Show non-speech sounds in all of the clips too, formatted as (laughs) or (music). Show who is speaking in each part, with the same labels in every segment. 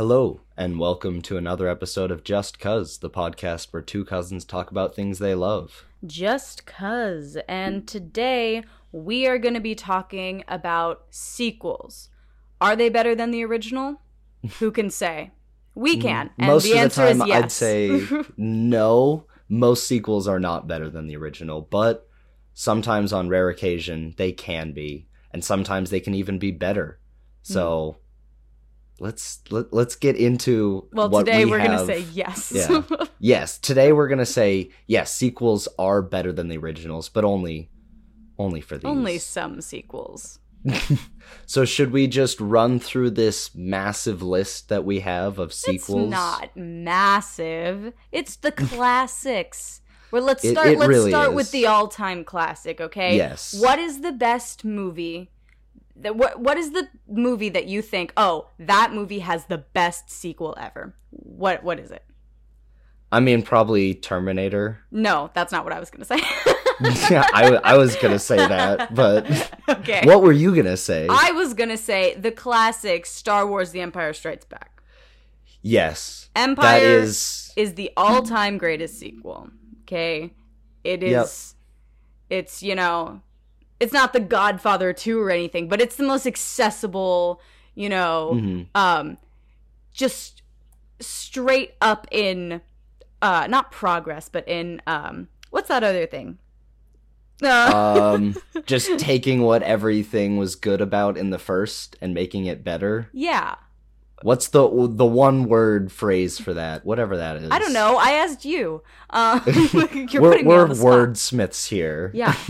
Speaker 1: Hello, and welcome to another episode of Just Cuz, the podcast where two cousins talk about things they love.
Speaker 2: Just cuz. And today we are going to be talking about sequels. Are they better than the original? Who can say? We can. And
Speaker 1: Most
Speaker 2: the
Speaker 1: of the time,
Speaker 2: is yes.
Speaker 1: I'd say (laughs) no. Most sequels are not better than the original, but sometimes, on rare occasion, they can be, and sometimes they can even be better. So, let's let, let's get into
Speaker 2: well,
Speaker 1: what
Speaker 2: today
Speaker 1: we
Speaker 2: are going to say yes.
Speaker 1: Yeah. (laughs) yes, today we're gonna say yes. Sequels are better than the originals, but only only for these.
Speaker 2: Only some sequels. (laughs)
Speaker 1: So should we just run through this massive list that we have of sequels?
Speaker 2: It's not massive. It's the (laughs) classics. Well, let's
Speaker 1: It-
Speaker 2: start.
Speaker 1: it
Speaker 2: let's
Speaker 1: really
Speaker 2: start
Speaker 1: is.
Speaker 2: with the all-time classic. Okay.
Speaker 1: Yes.
Speaker 2: What is the best movie? What What is the movie that you think? Oh, that movie has the best sequel ever. What What is it?
Speaker 1: I mean, probably Terminator.
Speaker 2: No, that's not what I was gonna say. (laughs)
Speaker 1: yeah, I, w- I was gonna say that, but (laughs)
Speaker 2: okay.
Speaker 1: what were you gonna say?
Speaker 2: I was gonna say the classic Star Wars: The Empire Strikes Back.
Speaker 1: yes,
Speaker 2: Empire
Speaker 1: that is.
Speaker 2: is the all-time greatest sequel. Okay, it is.
Speaker 1: Yep.
Speaker 2: It's you know, it's not the Godfather two or anything, but it's the most accessible. You know,
Speaker 1: Mhm.
Speaker 2: um, just straight up in, uh, not progress, but in um, what's that other thing? Uh,
Speaker 1: um, (laughs) just taking what everything was good about in the first and making it better.
Speaker 2: yeah,
Speaker 1: What's the the one word phrase for that? Whatever that is.
Speaker 2: I don't know. I asked you. Uh, (laughs) you're
Speaker 1: we're
Speaker 2: putting
Speaker 1: we're
Speaker 2: on the spot.
Speaker 1: wordsmiths here.
Speaker 2: Yeah. (laughs)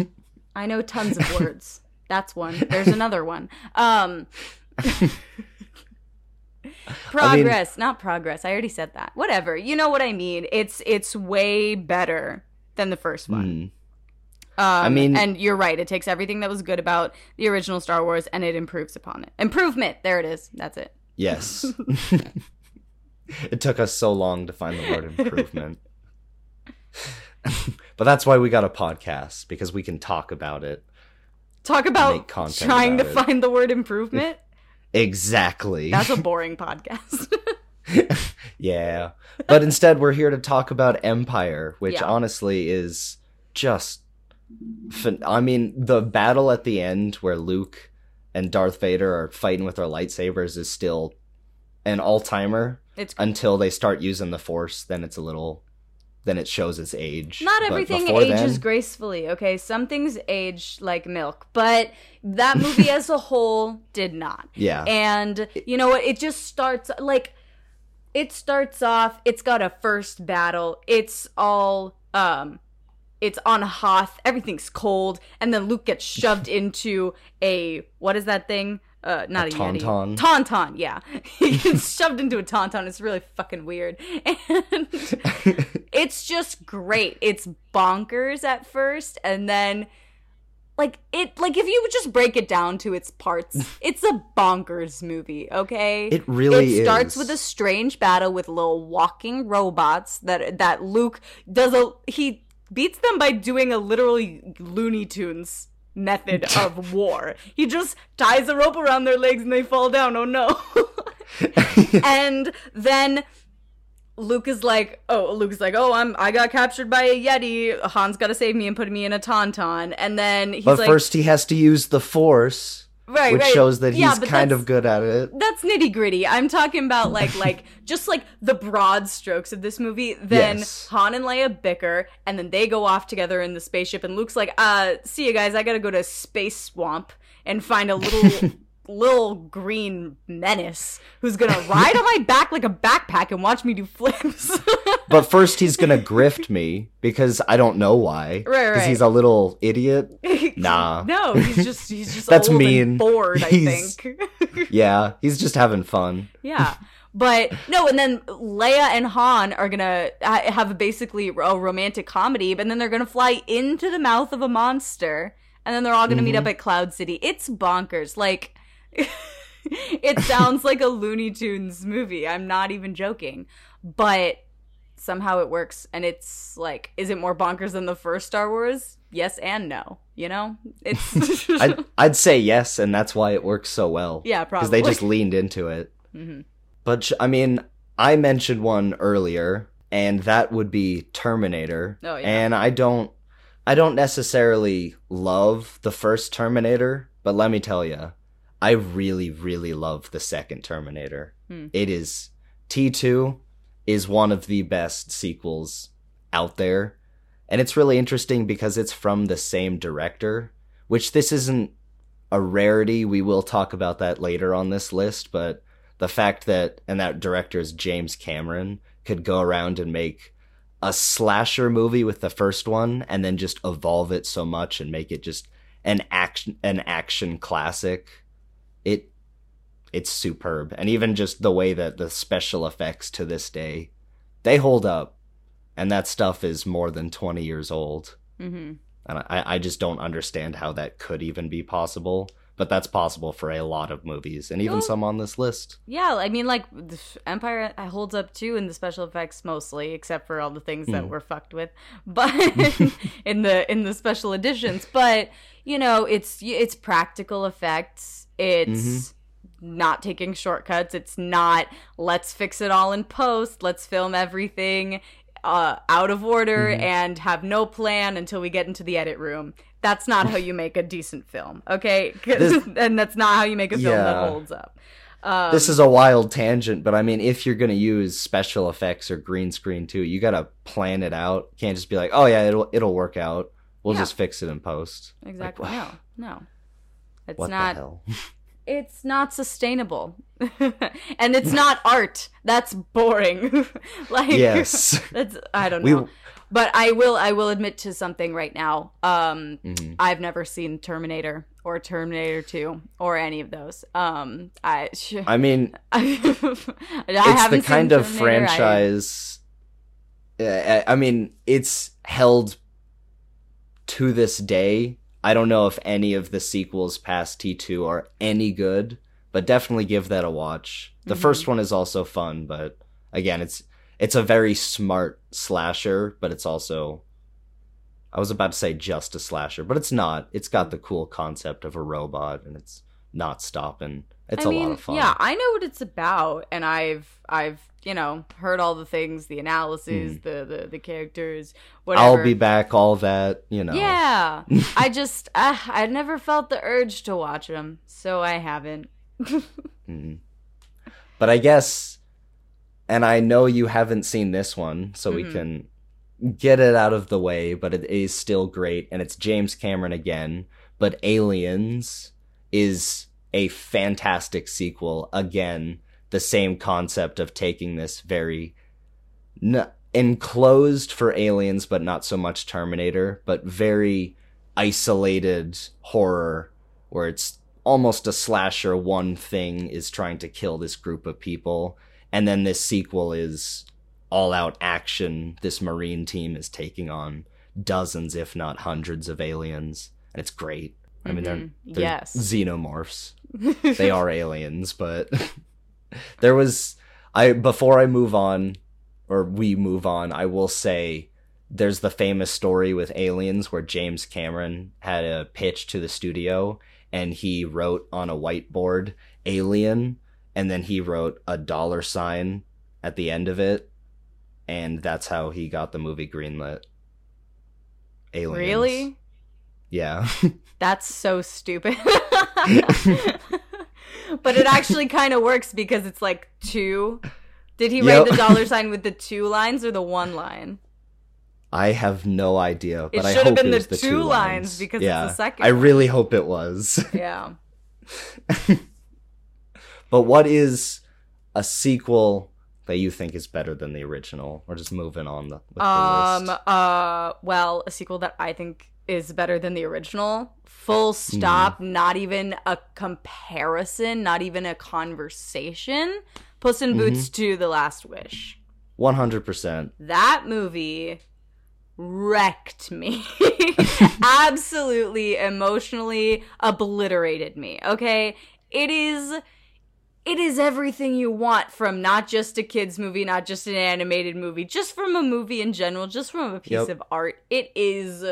Speaker 2: I know tons of words. (laughs) That's one. There's another one. Um (laughs) Progress, not progress. I already said that. Whatever. You know what I mean. It's it's way better than the first one.
Speaker 1: Hmm.
Speaker 2: Um,
Speaker 1: mean-
Speaker 2: and you're right. It takes everything that was good about the original Star Wars and it improves upon it. Improvement. There it is. That's it.
Speaker 1: Yes. (laughs) it took us so long to find the word improvement. (laughs) but that's why we got a podcast because we can talk about it.
Speaker 2: Talk about trying to
Speaker 1: it.
Speaker 2: find the word improvement.
Speaker 1: Exactly.
Speaker 2: That's a (laughs) boring podcast. (laughs)
Speaker 1: yeah. But instead we're here to talk about Empire, which
Speaker 2: Yeah.
Speaker 1: honestly is just phen- I mean, the battle at the end where Luke and Darth Vader are fighting with their lightsabers is still an all-timer.
Speaker 2: it's
Speaker 1: until they start using the force then it's a little then it shows its age
Speaker 2: Not everything ages
Speaker 1: then-
Speaker 2: gracefully, okay? Some things age like milk, but that movie as a whole did not. (laughs)
Speaker 1: yeah
Speaker 2: And you know what? It just starts like it starts off, it's got a first battle. It's all um it's on Hoth, everything's cold, and then Luke gets shoved (laughs) into a what is that thing? Uh not a,
Speaker 1: A
Speaker 2: Yeti.
Speaker 1: tauntaun?
Speaker 2: Tauntaun, yeah. (laughs) he gets shoved into a tauntaun. It's really fucking weird. (laughs) And it's just great. It's bonkers at first, and then like it like if you would just break it down to its parts, (laughs) it's a bonkers movie, okay?
Speaker 1: it really
Speaker 2: it starts
Speaker 1: is.
Speaker 2: with a strange battle with little walking robots that that Luke does a he beats them by doing a literally Looney Tunes method (laughs) of war. He just ties a rope around their legs and they fall down. Oh no. (laughs) and then Luke is like, oh, Luke is like, oh, I'm, I got captured by a Yeti. Han's got to save me and put me in a tauntaun. And then he's
Speaker 1: but
Speaker 2: like,
Speaker 1: first he has to use the force
Speaker 2: right,
Speaker 1: which
Speaker 2: right.
Speaker 1: shows that he's
Speaker 2: Yeah, but
Speaker 1: kind of good at it
Speaker 2: That's nitty gritty. I'm talking about like, (laughs) like just like the broad strokes of this movie. Then
Speaker 1: Yes.
Speaker 2: Han and Leia bicker, and then they go off together in the spaceship. And Luke's like, uh, see you guys. I gotta go to Space Swamp and find a little. (laughs) Little green menace who's gonna ride on my (laughs) back like a backpack and watch me do flips. (laughs)
Speaker 1: but first he's gonna grift me because i don't know why
Speaker 2: Right, right.
Speaker 1: Because he's a little idiot (laughs) Nah.
Speaker 2: No, he's just he's just
Speaker 1: That's mean.
Speaker 2: bored. I
Speaker 1: He's-
Speaker 2: think.
Speaker 1: yeah he's just having fun
Speaker 2: yeah, but no, and then Leia and Han are gonna ha- have basically a romantic comedy, but then they're gonna fly into the mouth of a monster, and then they're all gonna meet
Speaker 1: Mm-hmm.
Speaker 2: up at Cloud City. It's bonkers. Like. (laughs) it sounds like a Looney Tunes movie. I'm not even joking. But somehow it works and it's like is it more bonkers than the first Star Wars? Yes and no. You know? It's (laughs)
Speaker 1: I'd, (laughs) I'd say yes and that's why it works so well
Speaker 2: Yeah, probably.
Speaker 1: because they just leaned into it
Speaker 2: Mhm.
Speaker 1: But I mean, I mentioned one earlier, and that would be Terminator.
Speaker 2: Oh, yeah.
Speaker 1: And I don't, I don't necessarily love the first Terminator, but let me tell you, I really, really love the second Terminator.
Speaker 2: Hmm.
Speaker 1: It is T2 is one of the best sequels out there. And it's really interesting because it's from the same director, which this isn't a rarity. We will talk about that later on this list, but the fact that, and that director is James Cameron, could go around and make a slasher movie with the first one and then just evolve it so much and make it just an action an action classic it it's superb. And even just the way that the special effects to this day they hold up. And that stuff is more than 20 years old.
Speaker 2: Mm-hmm.
Speaker 1: and I, I just don't understand how that could even be possible but that's possible for a lot of movies and even
Speaker 2: Well-
Speaker 1: some on this list
Speaker 2: Yeah, I mean, like the Empire holds up too in the special effects mostly, except for all the things that
Speaker 1: Hmm.
Speaker 2: were fucked with, (laughs) but (laughs) in the in the special editions. But you know, it's it's practical effects. It's
Speaker 1: Mm-hmm.
Speaker 2: not taking shortcuts. It's not let's fix it all in post. Let's film everything uh, out of order
Speaker 1: Mm-hmm.
Speaker 2: and have no plan until we get into the edit room. That's not how you make a decent film, okay? (laughs)
Speaker 1: This-
Speaker 2: and that's not how you make a film that holds up. Um,
Speaker 1: this is a wild tangent, but I mean, if you're gonna use special effects or green screen too, you gotta plan it out. Can't just be like, "Oh yeah, it'll it'll work out. We'll
Speaker 2: Yeah.
Speaker 1: just fix it in post."
Speaker 2: Exactly.
Speaker 1: wow.
Speaker 2: No, no. (sighs) It's
Speaker 1: What
Speaker 2: not. (laughs) It's not sustainable, (laughs) and it's not art. That's boring. (laughs) like
Speaker 1: yes. (laughs)
Speaker 2: that's I don't
Speaker 1: We-
Speaker 2: know. But I will. I will admit to something right now. Um,
Speaker 1: Mhm.
Speaker 2: I've never seen Terminator or Terminator Two or any of those. Um, I.
Speaker 1: I mean,
Speaker 2: I
Speaker 1: it's
Speaker 2: haven't
Speaker 1: the kind of
Speaker 2: Terminator. I-
Speaker 1: franchise. Uh, I mean, it's held to this day. I don't know if any of the sequels past T2 are any good, but definitely give that a watch. The
Speaker 2: Mhm.
Speaker 1: first one is also fun, but again, it's it's a very smart slasher, but it's also I was about to say just a slasher, but it's not. It's got the cool concept of a robot and it's not stopping. It's
Speaker 2: I
Speaker 1: a
Speaker 2: mean,
Speaker 1: lot of fun.
Speaker 2: Yeah, I know what it's about, and I've I've you know heard all the things, the analysis, the, the the characters, whatever.
Speaker 1: I'll be back, all that, you know.
Speaker 2: Yeah, (laughs) I just uh, I never felt the urge to watch them, so I haven't.
Speaker 1: Mhm. (laughs) But I guess, and I know you haven't seen this one, so we
Speaker 2: Mhm.
Speaker 1: can get it out of the way, but it is still great, and it's James Cameron again. But Aliens is a fantastic sequel. Again, the same concept of taking this very n- enclosed for aliens, but not so much Terminator, but very isolated horror where it's almost a slasher. One thing is trying to kill this group of people, and then this sequel is all out action. This Marine team is taking on dozens, if not hundreds, of aliens, and it's great. I mean, they're,
Speaker 2: Mhm.
Speaker 1: they're
Speaker 2: Yes.
Speaker 1: xenomorphs. (laughs) They are aliens, but (laughs) there was I before I move on or we move on, I will say there's the famous story with aliens where James Cameron had a pitch to the studio and he wrote on a whiteboard alien and then he wrote a dollar sign at the end of it and that's how he got the movie greenlit. Aliens.
Speaker 2: really?
Speaker 1: Yeah. (laughs)
Speaker 2: That's so stupid. (laughs) (laughs) but it actually (laughs) kind of works because it's like two. Did he
Speaker 1: Yep.
Speaker 2: write the dollar sign with the two lines or the one line?
Speaker 1: I have no idea, but
Speaker 2: It
Speaker 1: I
Speaker 2: should have been the
Speaker 1: the
Speaker 2: two
Speaker 1: two
Speaker 2: lines because it's
Speaker 1: yeah.
Speaker 2: the second
Speaker 1: I really hope it was.
Speaker 2: Yeah. (laughs)
Speaker 1: but what is a sequel that you think is better than the original? Or just moving on the, with the
Speaker 2: Um.
Speaker 1: list.
Speaker 2: Uh. Well, a sequel that I think is better than the original. Full stop.
Speaker 1: Mm-hmm.
Speaker 2: Not even a comparison. Not even a conversation. Puss in
Speaker 1: Mm-hmm.
Speaker 2: Boots to The Last Wish.
Speaker 1: One hundred percent.
Speaker 2: That movie wrecked me. (laughs) (laughs) Absolutely emotionally obliterated me. Okay? It is it is everything you want from not just a kids movie, not just an animated movie, just from a movie in general, just from a piece
Speaker 1: Yep.
Speaker 2: of art. It is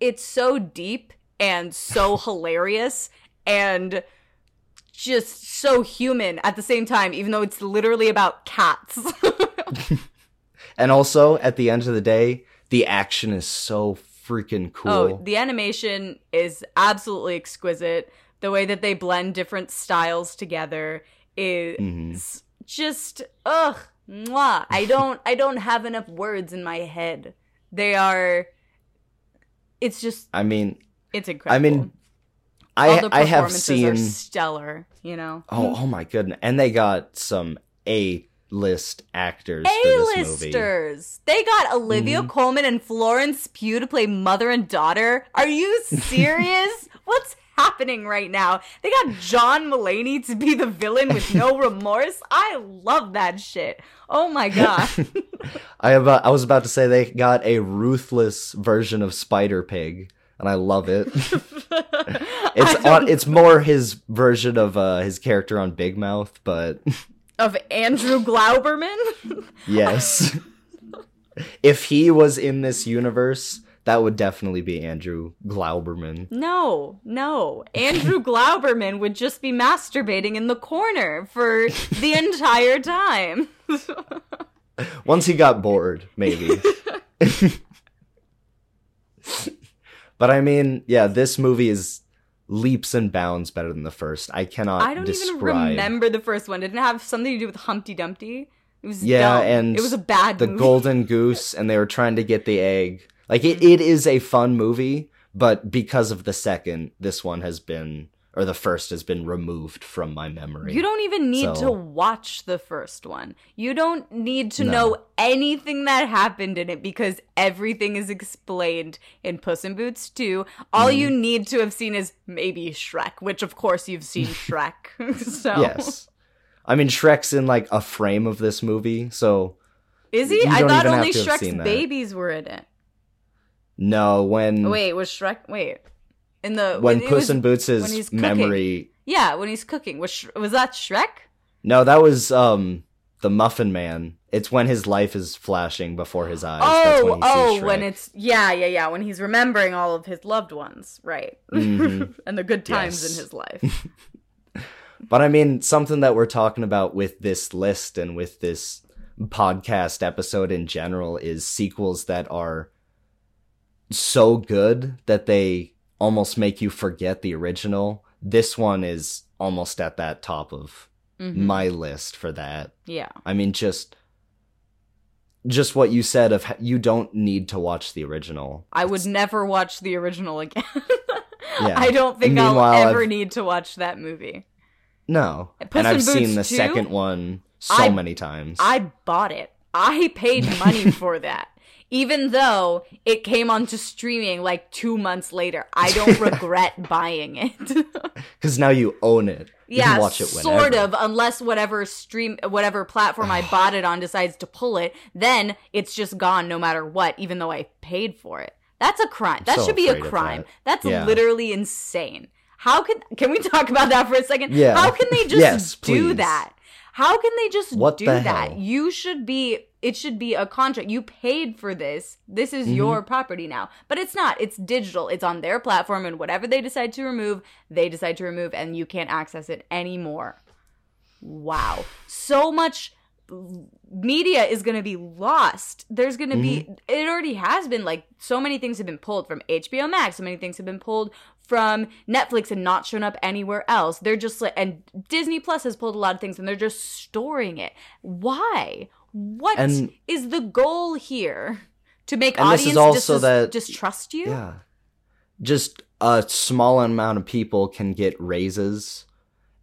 Speaker 2: it's so deep and so (laughs) hilarious and just so human at the same time, even though it's literally about cats. (laughs)
Speaker 1: And also, at the end of the day, the action is so freaking cool.
Speaker 2: Oh, the animation is absolutely exquisite. The way that they blend different styles together is
Speaker 1: Mhm.
Speaker 2: just ugh. Mwah. I (laughs) don't I don't have enough words in my head. They are it's just
Speaker 1: I mean,
Speaker 2: it's incredible.
Speaker 1: I mean,
Speaker 2: All
Speaker 1: I
Speaker 2: the
Speaker 1: I have seen.
Speaker 2: are stellar, you know.
Speaker 1: Oh, oh my goodness! And they got some A list actors for this movie.
Speaker 2: A-listers. They got Olivia
Speaker 1: Mhm.
Speaker 2: Colman and Florence Pugh to play mother and daughter. Are you (laughs) serious? What's happening right now? They got John Mulaney to be the villain with no (laughs) remorse. I love that shit. Oh my god. (laughs)
Speaker 1: I about I was about to say they got a ruthless version of Spider Pig, and I love it. (laughs) It's on, it's more his version of uh, his character on Big Mouth, but
Speaker 2: of Andrew Glouberman.
Speaker 1: yes, if he was in this universe, that would definitely be Andrew Glouberman.
Speaker 2: No, no. Andrew (laughs) Glouberman would just be masturbating in the corner for the entire time. (laughs)
Speaker 1: Once he got bored, maybe. (laughs) but I mean, yeah, this movie is leaps and bounds better than the first. I cannot
Speaker 2: I don't
Speaker 1: describe.
Speaker 2: even remember the first one. Did it have something to do with Humpty Dumpty? It was
Speaker 1: Yeah,
Speaker 2: dumb.
Speaker 1: and
Speaker 2: it was a bad
Speaker 1: the
Speaker 2: movie.
Speaker 1: golden goose and they were trying to get the egg. Like it, it is a fun movie, but because of the second, this one has been or the first has been removed from my memory.
Speaker 2: You don't even need
Speaker 1: So-
Speaker 2: to watch the first one. You don't need to
Speaker 1: No.
Speaker 2: know anything that happened in it because everything is explained in Puss in Boots 2. All
Speaker 1: Mm-hmm.
Speaker 2: you need to have seen is maybe Shrek, which of course you've seen (laughs) Shrek. (laughs) so
Speaker 1: Yes. I mean Shrek's in like a frame of this movie, so
Speaker 2: Is he? I thought only Shrek's babies were in it.
Speaker 1: No, when
Speaker 2: wait, was Shrek? Wait, in the
Speaker 1: when
Speaker 2: it
Speaker 1: Puss
Speaker 2: was-
Speaker 1: in
Speaker 2: when cooking.
Speaker 1: memory
Speaker 2: yeah, when he's cooking was Sh- was that Shrek?
Speaker 1: No, that was um the Muffin Man. It's when his life is flashing before his eyes. That's
Speaker 2: Oh,
Speaker 1: when
Speaker 2: oh, when it's yeah, yeah, yeah, when he's remembering all of his loved ones, right?
Speaker 1: Mhm. (laughs)
Speaker 2: and the good times
Speaker 1: Yes.
Speaker 2: in his life. (laughs)
Speaker 1: But I mean, something that we're talking about with this list and with this podcast episode in general is sequels that are so good that they almost make you forget the original. This one is almost at that top of
Speaker 2: Mhm.
Speaker 1: my list for that.
Speaker 2: Yeah.
Speaker 1: I mean, just just what you said of you don't need to watch the original.
Speaker 2: I would never watch the original again. (laughs)
Speaker 1: Yeah.
Speaker 2: I don't think I'll ever
Speaker 1: I've-
Speaker 2: need to watch that movie.
Speaker 1: No,
Speaker 2: Puss
Speaker 1: and I've seen the
Speaker 2: 2?
Speaker 1: second one so
Speaker 2: I-
Speaker 1: many times.
Speaker 2: I bought it. I paid money (laughs) for that. Even though it came onto streaming like two months later, I don't (laughs) regret buying it. (laughs)
Speaker 1: Because now you own it. You
Speaker 2: yeah,
Speaker 1: can watch it whenever.
Speaker 2: sort of, unless whatever stream, whatever platform I (sighs) bought it on decides to pull it, then it's just gone no matter what, even though I paid for it. That's a crime. That
Speaker 1: so
Speaker 2: should be a crime.
Speaker 1: that.
Speaker 2: That's
Speaker 1: Yeah.
Speaker 2: literally insane. How can can we talk about that for a second?
Speaker 1: Yeah.
Speaker 2: How can they (laughs) just
Speaker 1: Yes,
Speaker 2: do
Speaker 1: please.
Speaker 2: that? How can they just
Speaker 1: What
Speaker 2: do
Speaker 1: the
Speaker 2: that?
Speaker 1: hell?
Speaker 2: You should be it should be a contract. You paid for this. This is
Speaker 1: Mhm.
Speaker 2: your property now. But it's not. It's digital. It's on their platform and whatever they decide to remove, they decide to remove and you can't access it anymore. Wow. So much media is going to be lost. There's going to be it already has been like so many things have been pulled from HBO Max, so many things have been pulled from Netflix and not shown up anywhere else. They're just like and Disney Plus has pulled a lot of things and they're just storing it. Why? What is
Speaker 1: And-
Speaker 2: the goal here? To make
Speaker 1: And this
Speaker 2: audience
Speaker 1: is also
Speaker 2: dis-
Speaker 1: that-
Speaker 2: distrust you?
Speaker 1: Yeah. Just a small amount of people can get raises.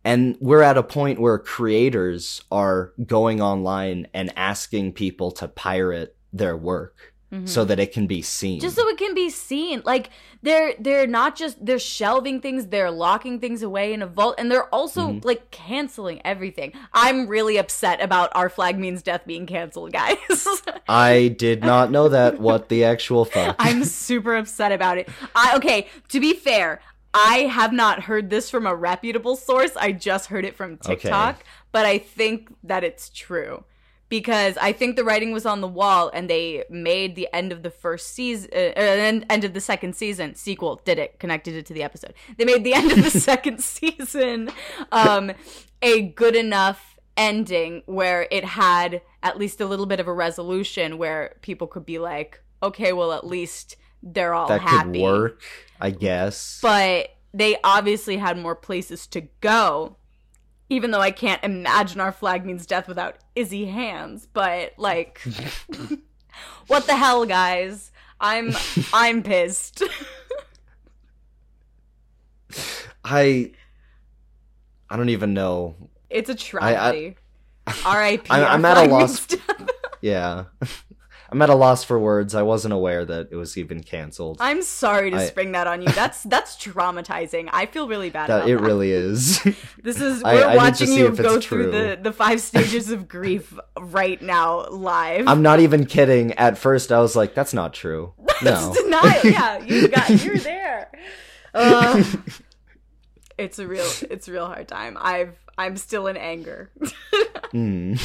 Speaker 1: And we're at a point where creators are going online and asking people to pirate their work
Speaker 2: Mhm.
Speaker 1: so that it can be seen.
Speaker 2: just so it can be seen like they're they're not just they're shelving things they're locking things away in a vault and they're also
Speaker 1: Mm-hmm.
Speaker 2: like canceling everything i'm really upset about our flag means death being canceled (laughs) guys
Speaker 1: I did not know that. What the actual fuck?
Speaker 2: i'm super upset about it i okay to be fair i have not heard this from a reputable source i just heard it from
Speaker 1: Okay.
Speaker 2: tiktok but i think that it's true because I think the writing was on the wall and they made the end of the first season, uh, end, end of the second season sequel. Did it connected it to the episode? They made the end of the (laughs) second season um, a good enough ending where it had at least a little bit of a resolution where people could be like, okay, well, at least they're all
Speaker 1: that
Speaker 2: happy.
Speaker 1: could work, I guess.
Speaker 2: But they obviously had more places to go. Even though I can't imagine our flag means death without Izzy hands, but like, (laughs) what the hell, guys? I'm (laughs) I'm pissed.
Speaker 1: I I don't even know.
Speaker 2: It's a tragedy. R.I.P.
Speaker 1: I'm- I'm at a loss- Yeah. (laughs) I'm at a loss for words. I wasn't aware that it was even canceled.
Speaker 2: I'm sorry to
Speaker 1: I-
Speaker 2: spring that on you. That's that's traumatizing. I feel really bad
Speaker 1: That
Speaker 2: about
Speaker 1: it
Speaker 2: that.
Speaker 1: really is. (laughs)
Speaker 2: This is we're
Speaker 1: I
Speaker 2: watching
Speaker 1: see
Speaker 2: you go through the the five stages of grief right now live.
Speaker 1: I'm not even kidding. At first, I was like, "That's not true." (laughs) No.
Speaker 2: Denial. Yeah, you got you're there. (laughs) Uh, it's a real it's a real hard time. I've I'm still in anger.
Speaker 1: Hmm.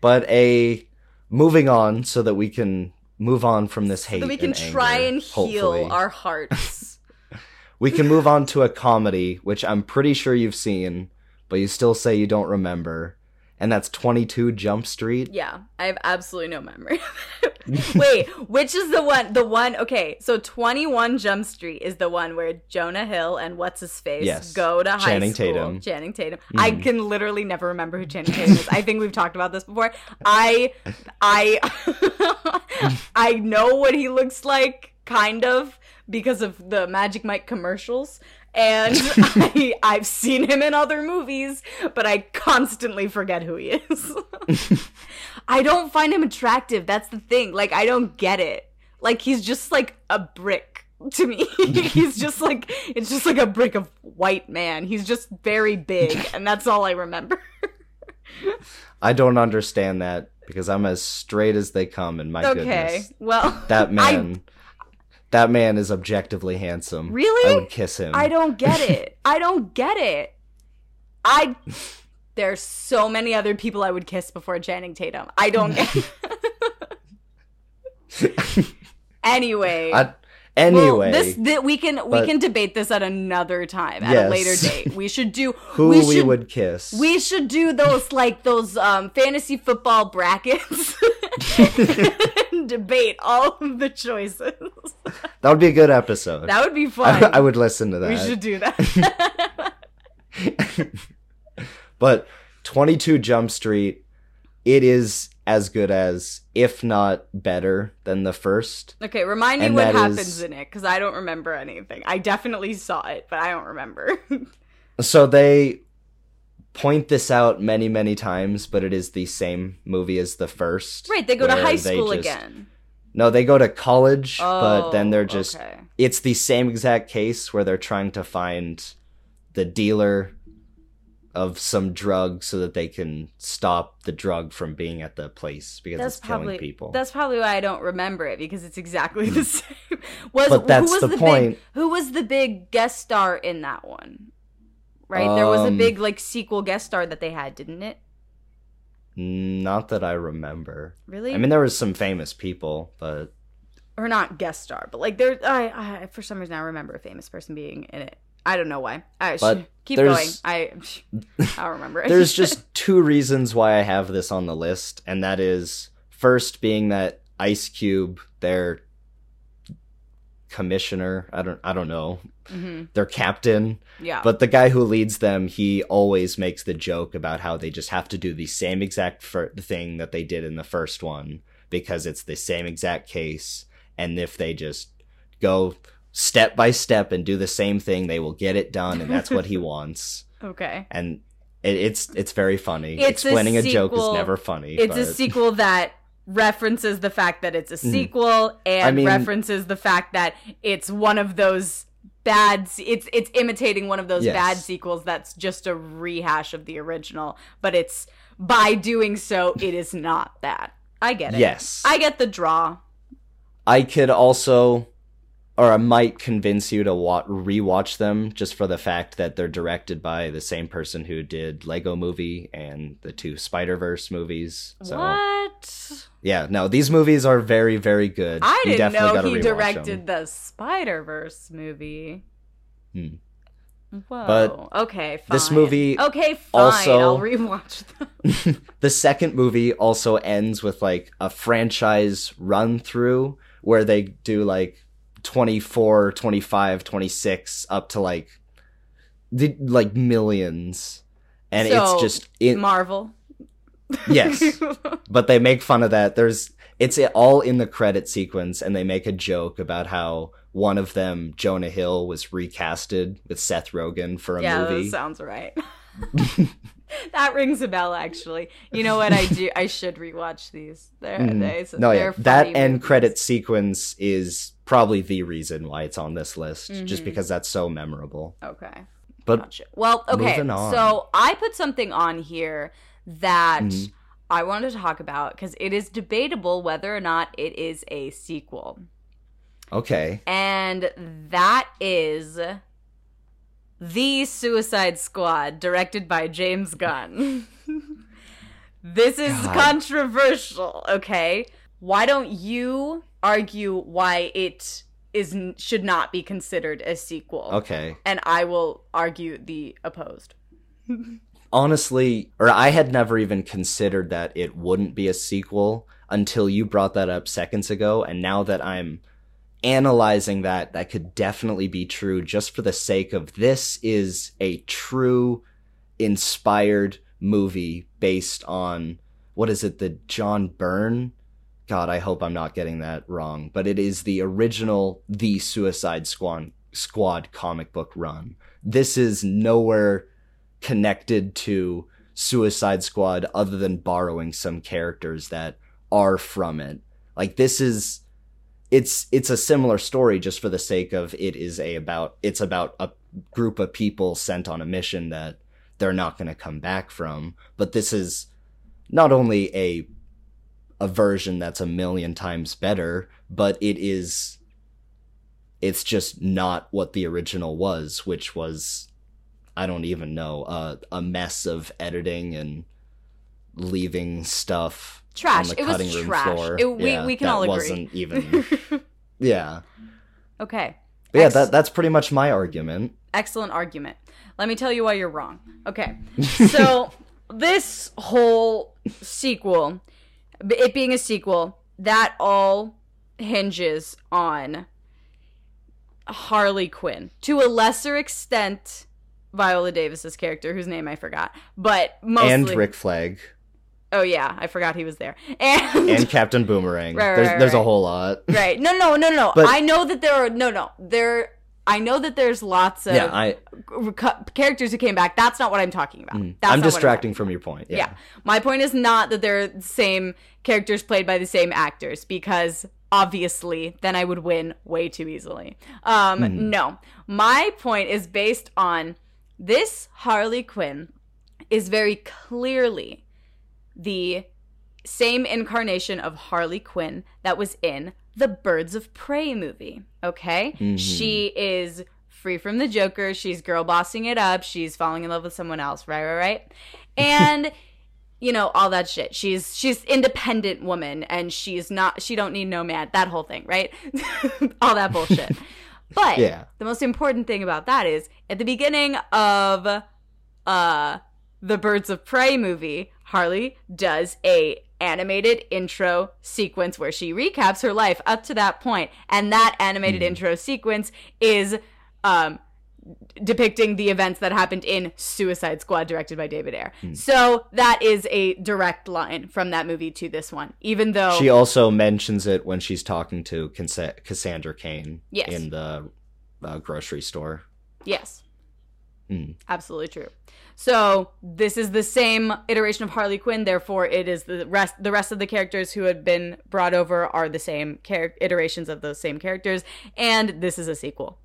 Speaker 1: but a moving on so that we can move on from this hate.
Speaker 2: that we can
Speaker 1: and
Speaker 2: try
Speaker 1: anger,
Speaker 2: and heal
Speaker 1: hopefully.
Speaker 2: our hearts. (laughs) (laughs)
Speaker 1: We can move on to a comedy, which I'm pretty sure you've seen, but you still say you don't remember. And that's 22 Jump Street.
Speaker 2: yeah, I have absolutely no memory. (laughs) Wait, which is the one? The one? Okay, so Twenty One Jump Street is the one where Jonah Hill and what's his face
Speaker 1: Yes.
Speaker 2: go to high
Speaker 1: Channing
Speaker 2: school.
Speaker 1: Tatum.
Speaker 2: Channing Tatum. Mm. I can literally never remember who Channing Tatum is. I think we've talked about this before. I, I, (laughs) I know what he looks like, kind of, because of the Magic Mike commercials. And (laughs) I, I've seen him in other movies, but I constantly forget who he is. (laughs) I don't find him attractive. That's the thing. Like, I don't get it. Like, he's just like a brick to me. (laughs) he's just like, it's just like a brick of white man. He's just very big, and that's all I remember.
Speaker 1: I don't understand that because I'm as straight as they come, and my goodness.
Speaker 2: okay.
Speaker 1: goodness.
Speaker 2: Well,
Speaker 1: That man. That man is objectively handsome.
Speaker 2: Really?
Speaker 1: I would kiss him.
Speaker 2: I don't get (laughs) it. I don't get it. I. There's so many other people I would kiss before Channing Tatum. I don't get (laughs) (laughs) anyway.
Speaker 1: I-
Speaker 2: Well,
Speaker 1: anyway,
Speaker 2: this th- we can we can debate this at another time at a later (laughs) date. We should do
Speaker 1: who
Speaker 2: we,
Speaker 1: we,
Speaker 2: should,
Speaker 1: would kiss.
Speaker 2: we should do those like those um fantasy football brackets (laughs) and debate all of the choices. (laughs)
Speaker 1: that would be a good episode.
Speaker 2: That would be
Speaker 1: I,
Speaker 2: fun.
Speaker 1: I would listen to that.
Speaker 2: we should do that.
Speaker 1: But 22 Jump Street, it is as good as, if not better than the first.
Speaker 2: okay, remind me
Speaker 1: And
Speaker 2: what happens
Speaker 1: is-
Speaker 2: in it because I don't remember anything. I definitely saw it, but I don't remember. (laughs)
Speaker 1: So they point this out many, many times, but it is the same movie as the first.
Speaker 2: right, they go to high school
Speaker 1: just-
Speaker 2: again.
Speaker 1: No, they go to college, but then
Speaker 2: Oh,
Speaker 1: they're just.
Speaker 2: okay.
Speaker 1: It's the same exact case where they're trying to find the dealer of some drug so that they can stop the drug from being at the place because
Speaker 2: That's
Speaker 1: it's killing
Speaker 2: probably
Speaker 1: people.
Speaker 2: that's probably why I don't remember it because it's exactly the same. (laughs) Was
Speaker 1: But that's
Speaker 2: who was
Speaker 1: the
Speaker 2: the,
Speaker 1: point.
Speaker 2: Big, who was the big guest star in that one? Right, there was a
Speaker 1: Um,
Speaker 2: big like sequel guest star that they had, didn't it?
Speaker 1: Not that I remember.
Speaker 2: Really?
Speaker 1: I mean, there was some famous people, but
Speaker 2: or not guest star, but like there. I, I for some reason I remember a famous person being in it. I don't know why. I
Speaker 1: But
Speaker 2: sh- (laughs) keep going. I I don't remember. it. (laughs)
Speaker 1: there's just (laughs) two reasons why I have this on the list, and that is first being that Ice Cube, their commissioner, I don't, I don't know,
Speaker 2: Mhm.
Speaker 1: their captain,
Speaker 2: yeah.
Speaker 1: but the guy who leads them, he always makes the joke about how they just have to do the same exact fir- thing that they did in the first one because it's the same exact case, and if they just go step by step and do the same thing, they will get it done, and that's what he (laughs) wants.
Speaker 2: okay.
Speaker 1: And it, it's it's very funny.
Speaker 2: It's a
Speaker 1: Explaining a, joke is never funny.
Speaker 2: It's a sequel that references the fact that it's a mm. sequel and
Speaker 1: I mean-
Speaker 2: references the fact that it's one of those bad it's it's imitating one of those
Speaker 1: Yes.
Speaker 2: bad sequels that's just a rehash of the original but it's by doing so it is not that i get it
Speaker 1: Yes.
Speaker 2: i get the draw
Speaker 1: I could also or I might convince you to wa- rewatch them just for the fact that they're directed by the same person who did Lego Movie and the two Spider Verse movies. So
Speaker 2: what?
Speaker 1: yeah, no, these movies are very very good.
Speaker 2: I
Speaker 1: You
Speaker 2: didn't know he directed
Speaker 1: them.
Speaker 2: the Spider Verse movie.
Speaker 1: Hmm.
Speaker 2: Whoa.
Speaker 1: But
Speaker 2: okay, fine.
Speaker 1: this movie
Speaker 2: Okay, fine.
Speaker 1: also-
Speaker 2: I'll rewatch them. (laughs)
Speaker 1: the second movie also ends with like a franchise run through where they do like 24 25 26 up to like the like millions and
Speaker 2: So,
Speaker 1: it's just it
Speaker 2: Marvel.
Speaker 1: yes (laughs) but they make fun of that there's it's all in the credit sequence and they make a joke about how one of them jonah hill was recasted with seth rogen for a
Speaker 2: yeah,
Speaker 1: movie
Speaker 2: that sounds right. (laughs) that rings a bell, actually. You know what? I do. I should rewatch these. They're,
Speaker 1: Mhm.
Speaker 2: they,
Speaker 1: No, yeah, that
Speaker 2: funny
Speaker 1: end
Speaker 2: movies.
Speaker 1: credit sequence is probably the reason why it's on this list, just
Speaker 2: Mhm.
Speaker 1: because that's so memorable.
Speaker 2: Okay.
Speaker 1: But
Speaker 2: Gotcha. Well, okay. So I put something on here that
Speaker 1: Mhm.
Speaker 2: I wanted to talk about because it is debatable whether or not it is a sequel.
Speaker 1: okay,
Speaker 2: And that is The Suicide Squad, directed by James Gunn. (laughs) this is
Speaker 1: God.
Speaker 2: controversial, okay? Why don't you argue why it is should not be considered a sequel?
Speaker 1: okay.
Speaker 2: And I will argue the opposed. (laughs)
Speaker 1: Honestly, or I had never even considered that it wouldn't be a sequel until you brought that up seconds ago, and now that I'm analyzing that, that could definitely be true just for the sake of this is a true inspired movie based on what is it, the John Byrne? God, I hope I'm not getting that wrong, but it is the original The Suicide Squad Squad comic book run. This is nowhere connected to Suicide Squad other than borrowing some characters that are from it. Like this is it's it's a similar story just for the sake of it is a about it's about a group of people sent on a mission that they're not going to come back from, but this is not only a a version that's a million times better, but it is it's just not what the original was, which was I don't even know uh, a mess of editing and leaving stuff
Speaker 2: Trash.
Speaker 1: on the
Speaker 2: It
Speaker 1: cutting
Speaker 2: was
Speaker 1: room
Speaker 2: trash.
Speaker 1: floor.
Speaker 2: It- we-
Speaker 1: yeah,
Speaker 2: we can all agree.
Speaker 1: wasn't even (laughs) yeah.
Speaker 2: okay.
Speaker 1: But yeah, that that's pretty much my argument.
Speaker 2: Excellent argument. Let me tell you why you're wrong. Okay. (laughs) So, this whole sequel, it being a sequel, that all hinges on Harley Quinn. To a lesser extent, Viola Davis's character, whose name I forgot, but mostly.
Speaker 1: and Rick Flag
Speaker 2: Oh, yeah, I forgot he was there. And.
Speaker 1: and Captain Boomerang. (laughs)
Speaker 2: Right,
Speaker 1: there's
Speaker 2: right,
Speaker 1: there's a whole lot.
Speaker 2: right. No, no, no, no.
Speaker 1: But-
Speaker 2: I know that there are. No, no. There. I know that there's lots of.
Speaker 1: Yeah, I
Speaker 2: characters who came back. That's not what I'm talking about. That's
Speaker 1: Mm. I'm distracting from your point. Yeah.
Speaker 2: Yeah. My point is not that they're the same characters played by the same actors because obviously then I would win way too easily. Um
Speaker 1: Mhm.
Speaker 2: no. My point is based on this Harley Quinn is very clearly the same incarnation of Harley Quinn that was in the Birds of Prey movie. Okay?
Speaker 1: Mhm.
Speaker 2: She is free from the Joker. She's girl bossing it up. She's falling in love with someone else. Right, right, right. (laughs) And you know all that shit. She's she's independent woman, and she's not. She don't need no man. That whole thing, right? (laughs) all that bullshit. (laughs) But
Speaker 1: Yeah.
Speaker 2: the most important thing about that is at the beginning of uh the Birds of Prey movie, Harley does a animated intro sequence where she recaps her life up to that point, and that animated
Speaker 1: Hmm.
Speaker 2: intro sequence is um depicting the events that happened in Suicide Squad directed by David Ayer.
Speaker 1: Hmm.
Speaker 2: So that is a direct line from that movie to this one. Even though
Speaker 1: She also mentions it when she's talking to Cassandra Cain
Speaker 2: Yes.
Speaker 1: in the uh, grocery store.
Speaker 2: Yes.
Speaker 1: Hmm.
Speaker 2: Absolutely true. So this is the same iteration of Harley Quinn. Therefore, it is the rest. The rest of the characters who had been brought over are the same char- iterations of those same characters, and this is a sequel.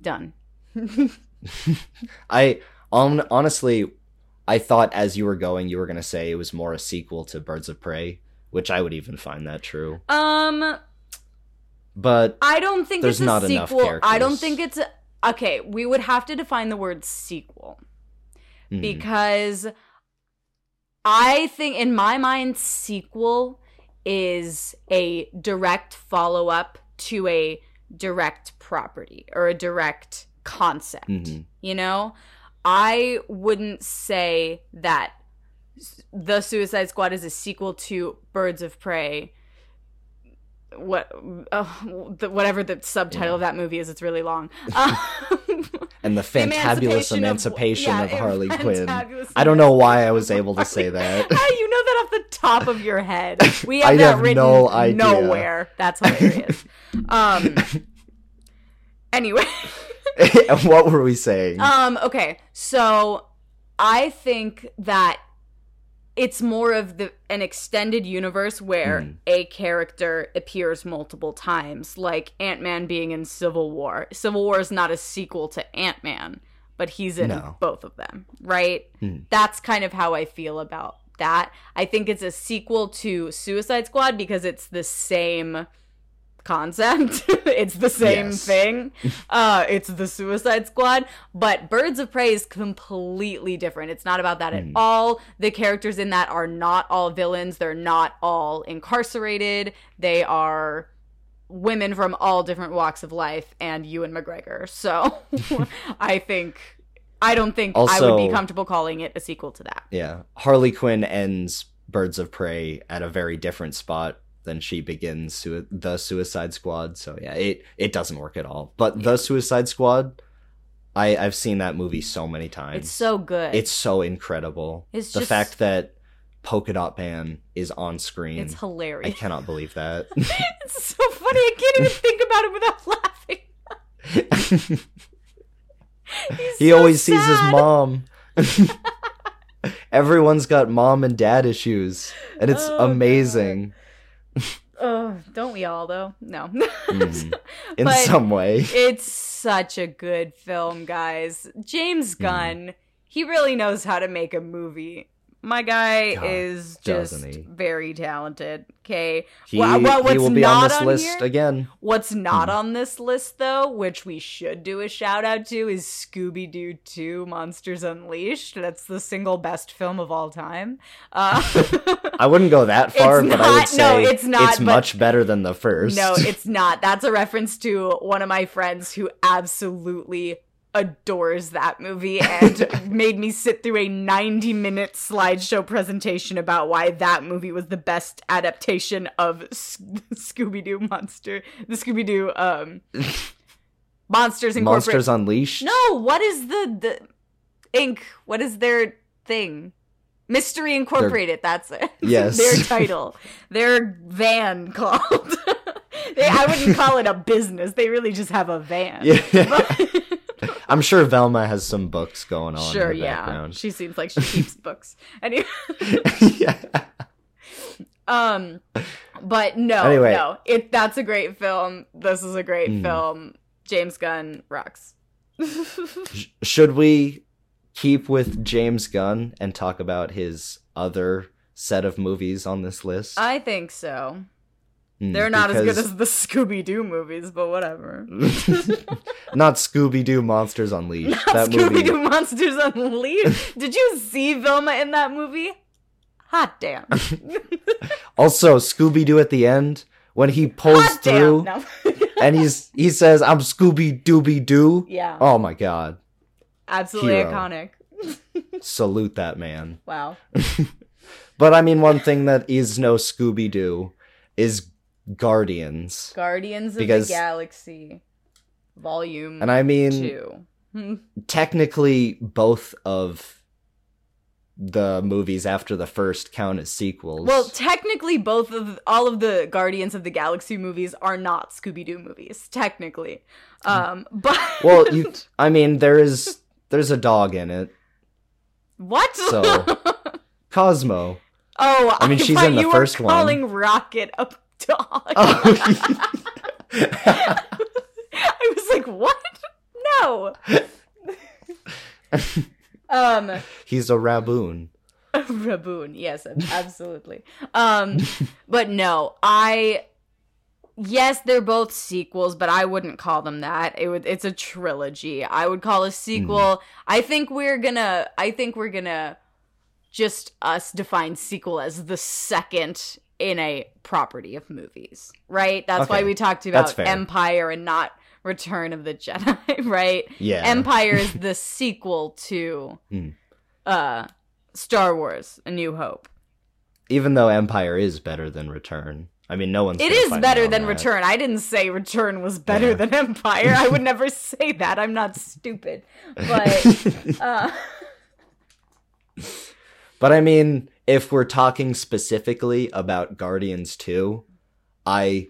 Speaker 2: Done. (laughs) (laughs)
Speaker 1: I on honestly, I thought as you were going, you were gonna say it was more a sequel to Birds of Prey, which I would even find that true.
Speaker 2: Um,
Speaker 1: but
Speaker 2: I don't think
Speaker 1: There's
Speaker 2: it's a
Speaker 1: not enough
Speaker 2: sequel. I don't think it's a, okay. We would have to define the word sequel
Speaker 1: mm,
Speaker 2: because I think, in my mind, sequel is a direct follow up to a direct property or a direct concept.
Speaker 1: mhm.
Speaker 2: You know, I wouldn't say that the Suicide Squad is a sequel to Birds of Prey. What, uh, the, whatever the subtitle of that movie is, it's really long. Um, (laughs)
Speaker 1: and (laughs) the fantabulous
Speaker 2: Emancipation of-
Speaker 1: emancipation of,
Speaker 2: yeah,
Speaker 1: Harley (laughs) Quinn. I don't know why I was able to say that.
Speaker 2: You know that off the top of your head. We have
Speaker 1: I
Speaker 2: that
Speaker 1: have
Speaker 2: written
Speaker 1: no idea.
Speaker 2: nowhere. That's hilarious. um. Anyway.
Speaker 1: what were we saying?
Speaker 2: Um, okay. So I think that it's more of the an extended universe where
Speaker 1: Hmm.
Speaker 2: a character appears multiple times, like Ant-Man being in Civil War. Civil War is not a sequel to Ant-Man, but he's in
Speaker 1: No.
Speaker 2: both of them, right?
Speaker 1: Hmm.
Speaker 2: That's kind of how I feel about that. I think it's a sequel to Suicide Squad because it's the same concept. (laughs) it's the same
Speaker 1: Yes.
Speaker 2: thing. Uh, it's the Suicide Squad, but Birds of Prey is completely different. It's not about that at
Speaker 1: Mm.
Speaker 2: all. The characters in that are not all villains. They're not all incarcerated. They are women from all different walks of life and Ewan McGregor. So (laughs) I think I don't think I would be comfortable calling it a sequel to that.
Speaker 1: yeah, Harley Quinn ends Birds of Prey at a very different spot than she begins sui- the Suicide Squad. So yeah, it it doesn't work at all. But the Suicide Squad, I I've seen that movie so many times.
Speaker 2: It's so good.
Speaker 1: it's so incredible.
Speaker 2: It's
Speaker 1: the
Speaker 2: just-
Speaker 1: fact that Polka Dot Man is on screen.
Speaker 2: it's hilarious.
Speaker 1: I cannot believe that. (laughs)
Speaker 2: It's so funny. I can't even think about it without laughing. (laughs)
Speaker 1: He
Speaker 2: so
Speaker 1: always sees his mom. (laughs) Everyone's got mom and dad issues, and it's
Speaker 2: Oh, God. (laughs) Oh, don't we all though? No. (laughs)
Speaker 1: Mhm. (laughs) in some way.
Speaker 2: It's such a good film, guys. James
Speaker 1: Hmm.
Speaker 2: Gunn, he really knows how to make a movie. My guy
Speaker 1: God,
Speaker 2: is just very talented. Okay.
Speaker 1: He,
Speaker 2: Well, well,
Speaker 1: he
Speaker 2: what's
Speaker 1: will be on this
Speaker 2: on
Speaker 1: list
Speaker 2: here-
Speaker 1: again.
Speaker 2: What's not
Speaker 1: Hmm.
Speaker 2: on this list, though, which we should do a shout out to, is Scooby Doo 2 Monsters Unleashed. That's the single best film of all time. Uh, (laughs)
Speaker 1: I wouldn't go that (laughs) far,
Speaker 2: It's
Speaker 1: but I would say
Speaker 2: no, it's not, but-
Speaker 1: much better than the first.
Speaker 2: no, it's not. That's a reference to one of my friends who absolutely adores that movie and (laughs) made me sit through a 90 minute slideshow presentation about why that movie was the best adaptation of S- Scooby Doo Monster, the Scooby Doo um, (laughs) Monsters Incorporated.
Speaker 1: Monsters Unleashed.
Speaker 2: No, what is the the Inc? What is their thing? Mystery Incorporated. that's it. (laughs)
Speaker 1: Yes.
Speaker 2: their title. Their van called. they, I wouldn't call it a business. They really just have a van.
Speaker 1: Yeah. I'm sure Velma has some books going on
Speaker 2: sure,
Speaker 1: in the
Speaker 2: yeah.
Speaker 1: background.
Speaker 2: She seems like she (laughs) keeps books. Anyway, (laughs)
Speaker 1: yeah.
Speaker 2: um, but no,
Speaker 1: Anyway.
Speaker 2: no. It that's a great film. This is a great
Speaker 1: Mm.
Speaker 2: film. James Gunn rocks. (laughs)
Speaker 1: Should we keep with James Gunn and talk about his other set of movies on this list?
Speaker 2: I think so.
Speaker 1: Hmm,
Speaker 2: They're not as good as the (laughs) Scooby Doo movies, but whatever. (laughs)
Speaker 1: not Scooby Doo Monsters Unleashed. (laughs) that
Speaker 2: Scooby
Speaker 1: movie.
Speaker 2: Doo Monsters Unleashed. Did you see Velma in that movie? Hot damn.
Speaker 1: Also, Scooby Doo at the end when he pulls
Speaker 2: Hot
Speaker 1: through.
Speaker 2: No.
Speaker 1: and he's he says, "I'm Scooby Dooby Doo."
Speaker 2: yeah.
Speaker 1: Oh my god!
Speaker 2: Absolutely
Speaker 1: hero.
Speaker 2: iconic.
Speaker 1: Salute that man.
Speaker 2: Wow.
Speaker 1: But I mean, one thing that is no Scooby Doo is Guardians,
Speaker 2: Guardians of the Galaxy, Volume
Speaker 1: and I mean,
Speaker 2: 2. Hmm. (laughs)
Speaker 1: technically, both of the movies after the first count as sequels.
Speaker 2: Well, technically, both of all of the Guardians of the Galaxy movies are not Scooby Doo movies. Technically, um, (laughs) but
Speaker 1: well, you. I mean, there is there's a dog in it,
Speaker 2: what?
Speaker 1: so (laughs) Cosmo.
Speaker 2: oh,
Speaker 1: I mean, she's in the
Speaker 2: you
Speaker 1: first
Speaker 2: were
Speaker 1: one.
Speaker 2: calling Rocket a dog.
Speaker 1: Oh. (laughs)
Speaker 2: I was like, what? No. um,
Speaker 1: He's a raboon.
Speaker 2: Raboon, yes, absolutely. Um, but no, I yes, they're both sequels, but I wouldn't call them that. It would it's a trilogy. I would call a sequel. I think we're gonna I think we're gonna just us define sequel as the second in a property of movies. Right? That's why we talked about. Empire and not Return of the Jedi, (laughs) right?
Speaker 1: Yeah.
Speaker 2: Empire is (laughs) the sequel to
Speaker 1: Hmm.
Speaker 2: uh Star Wars: A New Hope.
Speaker 1: Even though Empire is better than Return. I mean, no one's.
Speaker 2: It is better than
Speaker 1: that.
Speaker 2: Return. I didn't say Return was better
Speaker 1: Yeah.
Speaker 2: than Empire. I would (laughs) never say that. I'm not stupid. But uh,
Speaker 1: But I mean, if we're talking specifically about Guardians 2, I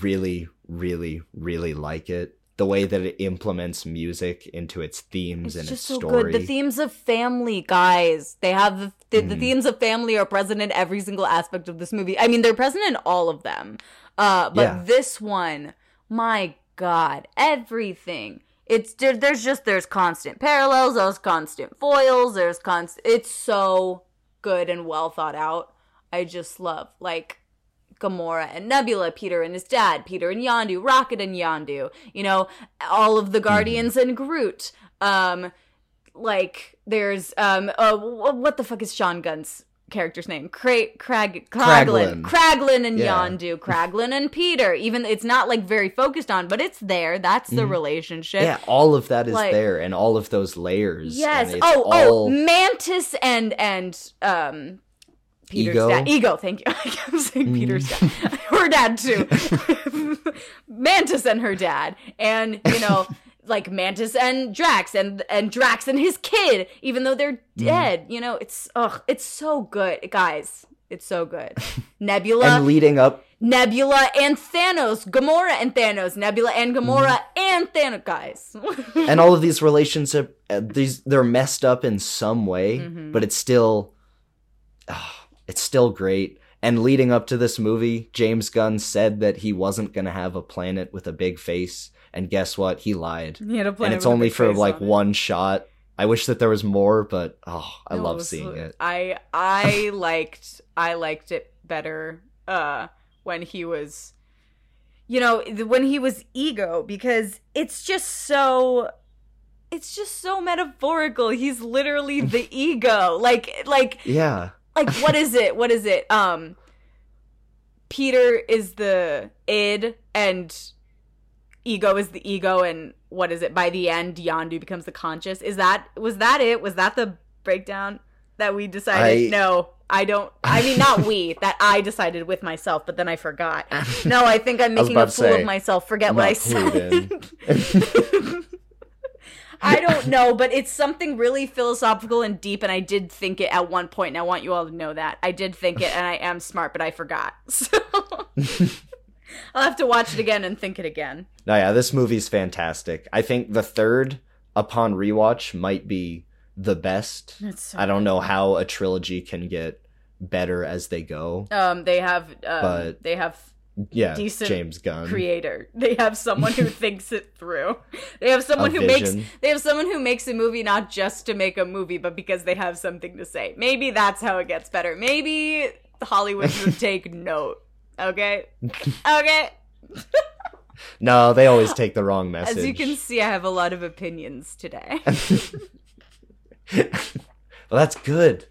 Speaker 1: really, really, really like it. The way that it implements music into its themes
Speaker 2: it's
Speaker 1: and
Speaker 2: just
Speaker 1: its
Speaker 2: so
Speaker 1: story.
Speaker 2: good. The themes of family, guys. They have the, the, the
Speaker 1: Mhm.
Speaker 2: themes of family are present in every single aspect of this movie. I mean, they're present in all of them. Uh, but
Speaker 1: Yeah.
Speaker 2: this one, my God, everything. It's there, there's just there's constant parallels, there's constant foils, there's constant. It's so good and well thought out. I just love like Gamora and Nebula, Peter and his dad, Peter and Yondu, Rocket and Yondu, you know, all of the Guardians and Groot. Um, like there's um, uh, what the fuck is Sean Gunn's character's name? Cra- Crag Kraglin.
Speaker 1: Kraglin
Speaker 2: and
Speaker 1: Yeah.
Speaker 2: Yondu, (laughs) Kraglin and Peter. Even it's not like very focused on, but it's there. That's the
Speaker 1: Mhm.
Speaker 2: relationship.
Speaker 1: yeah, all of that is
Speaker 2: Like-
Speaker 1: there, and all of those layers.
Speaker 2: Yes.
Speaker 1: and it's
Speaker 2: Oh, oh, Mantis and and um Peter's
Speaker 1: Ego?
Speaker 2: dad. Ego, thank you. (laughs) I kept saying
Speaker 1: Mhm.
Speaker 2: Peter's dad. (laughs) her dad too. Mantis and her dad. And, you know, like Mantis and Drax and and Drax and his kid, even though they're
Speaker 1: Mm-hmm.
Speaker 2: dead. You know, it's ugh, it's so good. Guys, it's so good. (laughs) Nebula
Speaker 1: and leading up
Speaker 2: Nebula and Thanos, Gamora and Thanos, Nebula and Gamora
Speaker 1: Mm-hmm.
Speaker 2: and Thanos, guys. (laughs)
Speaker 1: and all of these relationship uh, these they're messed up in some way
Speaker 2: Mhm.
Speaker 1: but it's still it's still great and leading up to this movie james gunn said that he wasn't going to have a planet with a big face and guess what he lied
Speaker 2: He
Speaker 1: and it's only for like
Speaker 2: on
Speaker 1: one shot i wish that there was more but oh i
Speaker 2: No,
Speaker 1: love seeing it
Speaker 2: I I (laughs) liked I liked it better uh when he was you know when he was ego because it's just so it's just so metaphorical. He's literally (laughs) the ego. Like like
Speaker 1: yeah
Speaker 2: like what is it? What is it? Um Peter is the id and ego is the ego and what is it? By the end Yondu becomes the conscious. Is that was that it? Was that the breakdown that we decided?
Speaker 1: I-
Speaker 2: no. I don't I mean not we, (laughs) that I decided with myself, but then I forgot. (laughs) No, I think I'm making a fool
Speaker 1: say,
Speaker 2: of myself. Forget what I said. (laughs) I don't know, but it's something really philosophical and deep, and I did think it at one point, and I want you all to know that. I did think it, and I am smart, but I forgot. So I'll have to watch it again and think it again.
Speaker 1: no yeah this movie's fantastic i think the third upon rewatch might be the best
Speaker 2: so
Speaker 1: i don't know how a trilogy can get better as they go
Speaker 2: Um, they have, um,
Speaker 1: But-
Speaker 2: they have
Speaker 1: yeah
Speaker 2: Decent
Speaker 1: james gunn
Speaker 2: creator. (laughs) They have someone who (laughs) thinks it through. They have someone
Speaker 1: A
Speaker 2: who makes. They have someone who makes a movie not just to make a movie, but because they have something to say. Maybe that's how it gets better. Maybe Hollywood should (laughs) take note. Okay. (laughs) Okay.
Speaker 1: No, they always take the wrong message.
Speaker 2: As you can see, I have a lot of opinions today. (laughs)
Speaker 1: well, that's good.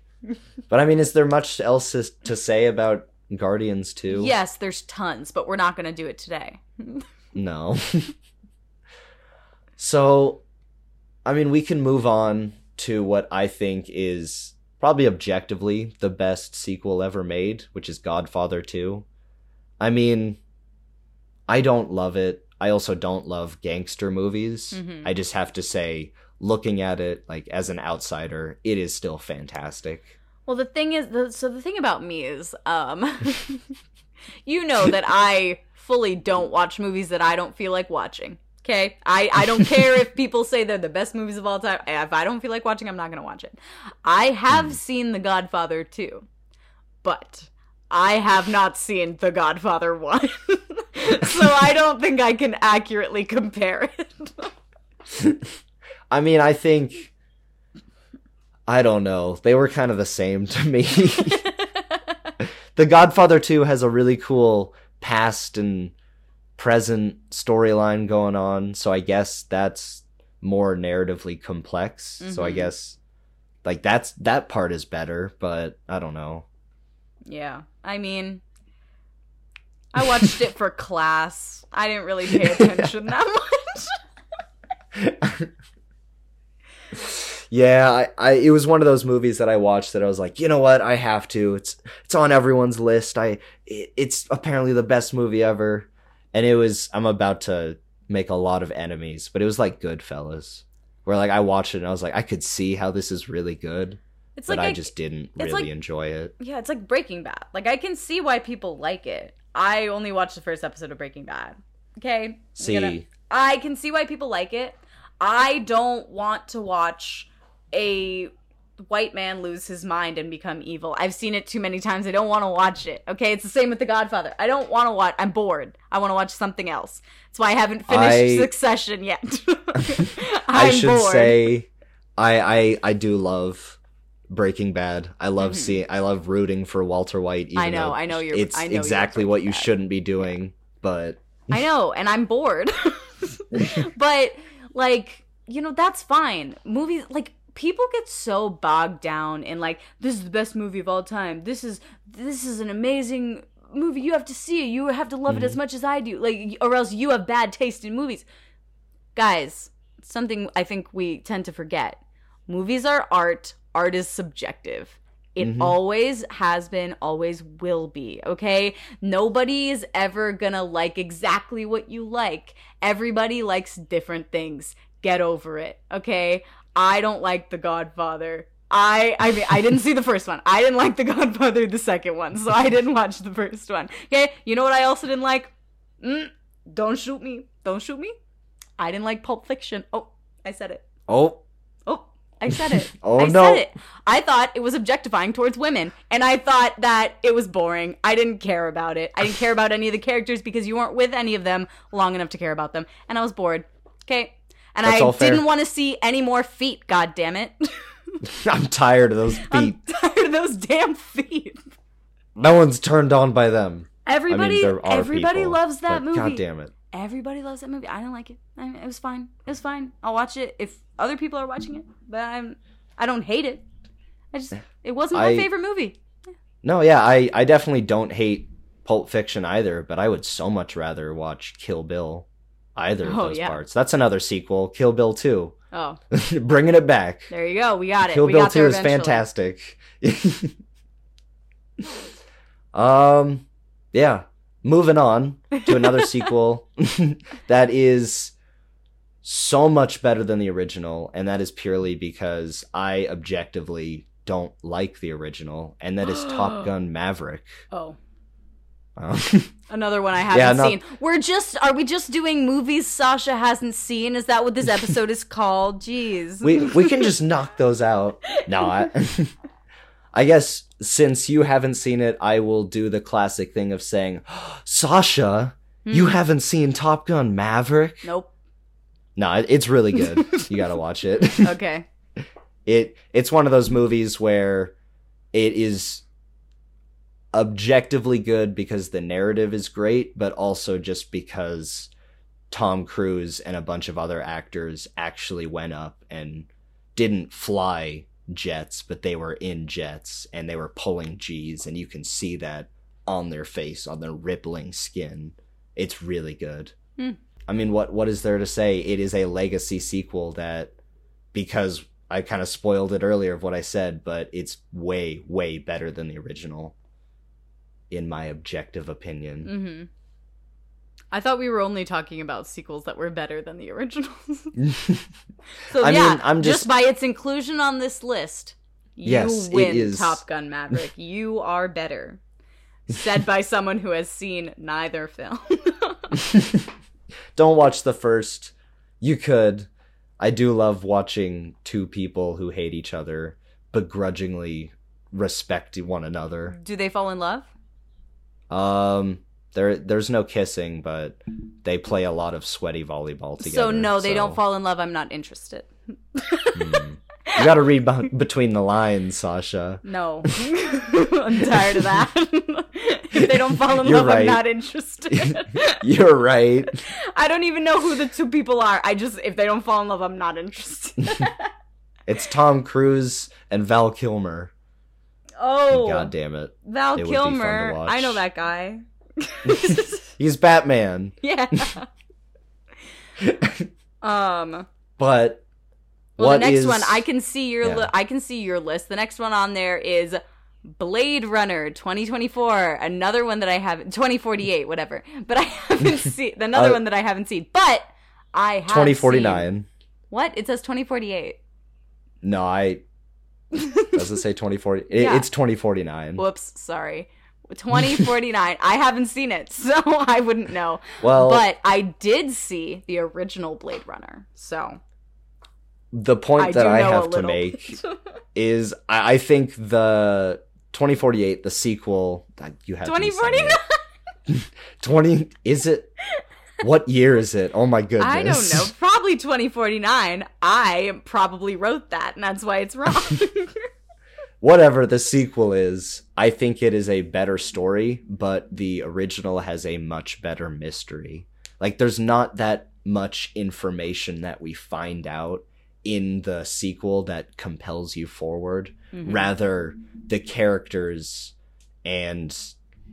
Speaker 1: But I mean, is there much else to, say about Guardians 2?
Speaker 2: yes, there's tons, but we're not going to do it today.
Speaker 1: No. (laughs) so, I mean, we can move on to what I think is probably objectively the best sequel ever made, which is Godfather 2. I mean, I don't love it. I also don't love gangster movies.
Speaker 2: Mhm.
Speaker 1: I just have to say, looking at it like as an outsider, it is still fantastic.
Speaker 2: Well, the thing is, the, so the thing about me is, um, (laughs) you know that I fully don't watch movies that I don't feel like watching. Okay, I I don't (laughs) care if people say they're the best movies of all time. If I don't feel like watching, I'm not gonna watch it. I have seen The Godfather too, but I have not seen The Godfather 1. (laughs) so I don't think I can accurately compare it.
Speaker 1: I mean, I think I don't know. They were kind of the same to me. (laughs) the Godfather 2 has a really cool past and present storyline going on, so I guess that's more narratively complex. So I
Speaker 2: Mhm.
Speaker 1: guess like that's that part is better, but I don't know.
Speaker 2: Yeah. I mean, I watched it for class. I didn't really pay (laughs) attention that much. (laughs)
Speaker 1: Yeah, I, I it was one of those movies that I watched that I was like, you know what, I have to. It's it's on everyone's list. I it, it's apparently the best movie ever, and it was. I'm about to make a lot of enemies, but it was like Goodfellas, where like I watched it and I was like, I could see how this is really good,
Speaker 2: It's
Speaker 1: but
Speaker 2: like
Speaker 1: I
Speaker 2: I-
Speaker 1: just didn't really
Speaker 2: like-
Speaker 1: enjoy it.
Speaker 2: Yeah, it's like Breaking Bad. Like I can see why people like it. I only watched the first episode of Breaking Bad. Okay?
Speaker 1: See,
Speaker 2: gonna- I can see why people like it. I don't want to watch a white man lose his mind and become evil. I've seen it too many times. I don't want to watch it. Okay? It's the same with The Godfather. I don't want to watch I'm bored. I want to watch something else. That's why I haven't finished
Speaker 1: I-
Speaker 2: Succession yet. (laughs) (laughs)
Speaker 1: I should
Speaker 2: bored.
Speaker 1: say, I I I do love Breaking Bad. I love
Speaker 2: Mhm.
Speaker 1: seeing. I love rooting for Walter White. Even
Speaker 2: I know, I know you're-
Speaker 1: It's
Speaker 2: I know you're
Speaker 1: exactly what you shouldn't be doing, but
Speaker 2: I know, and I'm bored. (laughs) (laughs) but like, you know, that's fine. Movies like people get so bogged down in like this is the best movie of all time. This is this is an amazing movie. You have to see it. You have to love it as much as I do. Like or else you have bad taste in movies. Guys, something I think we tend to forget. Movies are art. Art is subjective. It
Speaker 1: Mhm.
Speaker 2: always has been, always will be, okay? Nobody is ever gonna like exactly what you like. Everybody likes different things. Get over it, okay? I don't like The Godfather. I I mean I didn't see the first one. I didn't like The Godfather the second one, so I didn't watch the first one. Okay? You know what I also didn't like? Mm, don't shoot me. Don't shoot me. I didn't like Pulp Fiction. Oh, I said it.
Speaker 1: Oh,
Speaker 2: I said it. (laughs)
Speaker 1: Oh,
Speaker 2: I
Speaker 1: no.
Speaker 2: said it. I thought it was objectifying towards women, and I thought that it was boring. I didn't care about it. I didn't care about any of the characters because you weren't with any of them long enough to care about them, and I was bored. Okay, and
Speaker 1: That's
Speaker 2: I didn't want to see any more feet. God damn it! (laughs)
Speaker 1: I'm tired of those feet.
Speaker 2: I'm tired of those damn feet.
Speaker 1: no one's turned on by them.
Speaker 2: Everybody,
Speaker 1: there are
Speaker 2: everybody
Speaker 1: people,
Speaker 2: loves that movie.
Speaker 1: God damn it.
Speaker 2: Everybody loves that movie. I didn't like it. I mean, it was fine. It was fine. I'll watch it if other people are watching it, but I'm I don't hate it. I just it wasn't my
Speaker 1: I-
Speaker 2: favorite movie.
Speaker 1: No, yeah, I I definitely don't hate Pulp Fiction either, but I would so much rather watch Kill Bill. Either of
Speaker 2: Oh,
Speaker 1: those
Speaker 2: yeah.
Speaker 1: parts. That's another sequel, Kill Bill 2.
Speaker 2: Oh, (laughs)
Speaker 1: Bringing it back.
Speaker 2: there you go. We got it.
Speaker 1: Kill
Speaker 2: we
Speaker 1: Bill
Speaker 2: got
Speaker 1: 2 is fantastic. (laughs) um yeah, moving on to another sequel (laughs) that is so much better than the original and that is purely because I objectively don't like the original and that is Top (gasps) Gun Maverick.
Speaker 2: Oh,
Speaker 1: Um, (laughs)
Speaker 2: another one I haven't
Speaker 1: Yeah, no.
Speaker 2: seen. We're just are we just doing movies Sasha hasn't seen? Is that what this episode is (laughs) called? Jeez.
Speaker 1: we we can just (laughs) knock those out. No, I, I guess since you haven't seen it, I will do the classic thing of saying, (gasps) "Sasha, you
Speaker 2: Hmm.
Speaker 1: haven't seen Top Gun Maverick?"
Speaker 2: Nope.
Speaker 1: No, it- it's really good. (laughs) you got to watch it. (laughs)
Speaker 2: Okay.
Speaker 1: It it's one of those movies where it is objectively good because the narrative is great, but also just because Tom Cruise and a bunch of other actors actually went up and didn't fly jets, but they were in jets and they were pulling G's, and you can see that on their face, on their rippling skin. It's really good.
Speaker 2: Hmm.
Speaker 1: I mean, what what is there to say? It is a legacy sequel that, because I kind of spoiled it earlier of what I said, but it's way way better than the original, in my objective opinion.
Speaker 2: Mm-hmm. I thought we were only talking about sequels that were better than the originals. (laughs) (laughs) So
Speaker 1: I
Speaker 2: yeah,
Speaker 1: mean, I'm
Speaker 2: just...
Speaker 1: just-
Speaker 2: by its inclusion on this list, you
Speaker 1: Yes, it
Speaker 2: win
Speaker 1: is-
Speaker 2: Top Gun Maverick. (laughs) you are better. Said by someone who has seen neither film.
Speaker 1: Don't watch the first. You could. I do love watching two people who hate each other begrudgingly respect one another.
Speaker 2: Do they fall in love?
Speaker 1: Um, there there's no kissing, but they play a lot of sweaty volleyball together.
Speaker 2: so no, they
Speaker 1: so,
Speaker 2: don't fall in love. I'm not interested.
Speaker 1: hmm. You got to read be- between the lines, Sasha.
Speaker 2: No, (laughs) I'm tired of that. (laughs) if they don't fall in love, I'm not interested. (laughs)
Speaker 1: You're right. (laughs)
Speaker 2: I don't even know who the two people are. I just if they don't fall in love, I'm not interested. (laughs)
Speaker 1: It's Tom Cruise and Val Kilmer.
Speaker 2: oh,
Speaker 1: God damn it.
Speaker 2: Val
Speaker 1: It would be fun to
Speaker 2: Kilmer. I know that guy.
Speaker 1: He's Batman.
Speaker 2: yeah. um.
Speaker 1: But
Speaker 2: Well,
Speaker 1: what
Speaker 2: the next
Speaker 1: is-
Speaker 2: one, I can see your
Speaker 1: Yeah.
Speaker 2: li- I can see your list. The next one on there is Blade Runner 2024. Another one that I haven't 2048, whatever. But I (laughs) haven't (laughs) seen another
Speaker 1: Uh,
Speaker 2: one that I haven't seen. But I have
Speaker 1: 2049.
Speaker 2: seen- What? It says 2048.
Speaker 1: No, I (laughs) doesn't say 2040? It,
Speaker 2: Yeah.
Speaker 1: It's 2049.
Speaker 2: Whoops, sorry. 2049. I haven't seen it, so I wouldn't know.
Speaker 1: Well,
Speaker 2: but I did see the original Blade Runner. So
Speaker 1: the point
Speaker 2: I
Speaker 1: that I have to make is I, I think the 2048, the sequel, that you have
Speaker 2: 2049. (laughs)
Speaker 1: 20 is it? What year is it? Oh my goodness!
Speaker 2: I don't know. Probably 2049. I probably wrote that, and that's why it's wrong. (laughs)
Speaker 1: Whatever the sequel is, I think it is a better story, but the original has a much better mystery. Like, there's not that much information that we find out in the sequel that compels you forward.
Speaker 2: Mhm.
Speaker 1: Rather, the characters and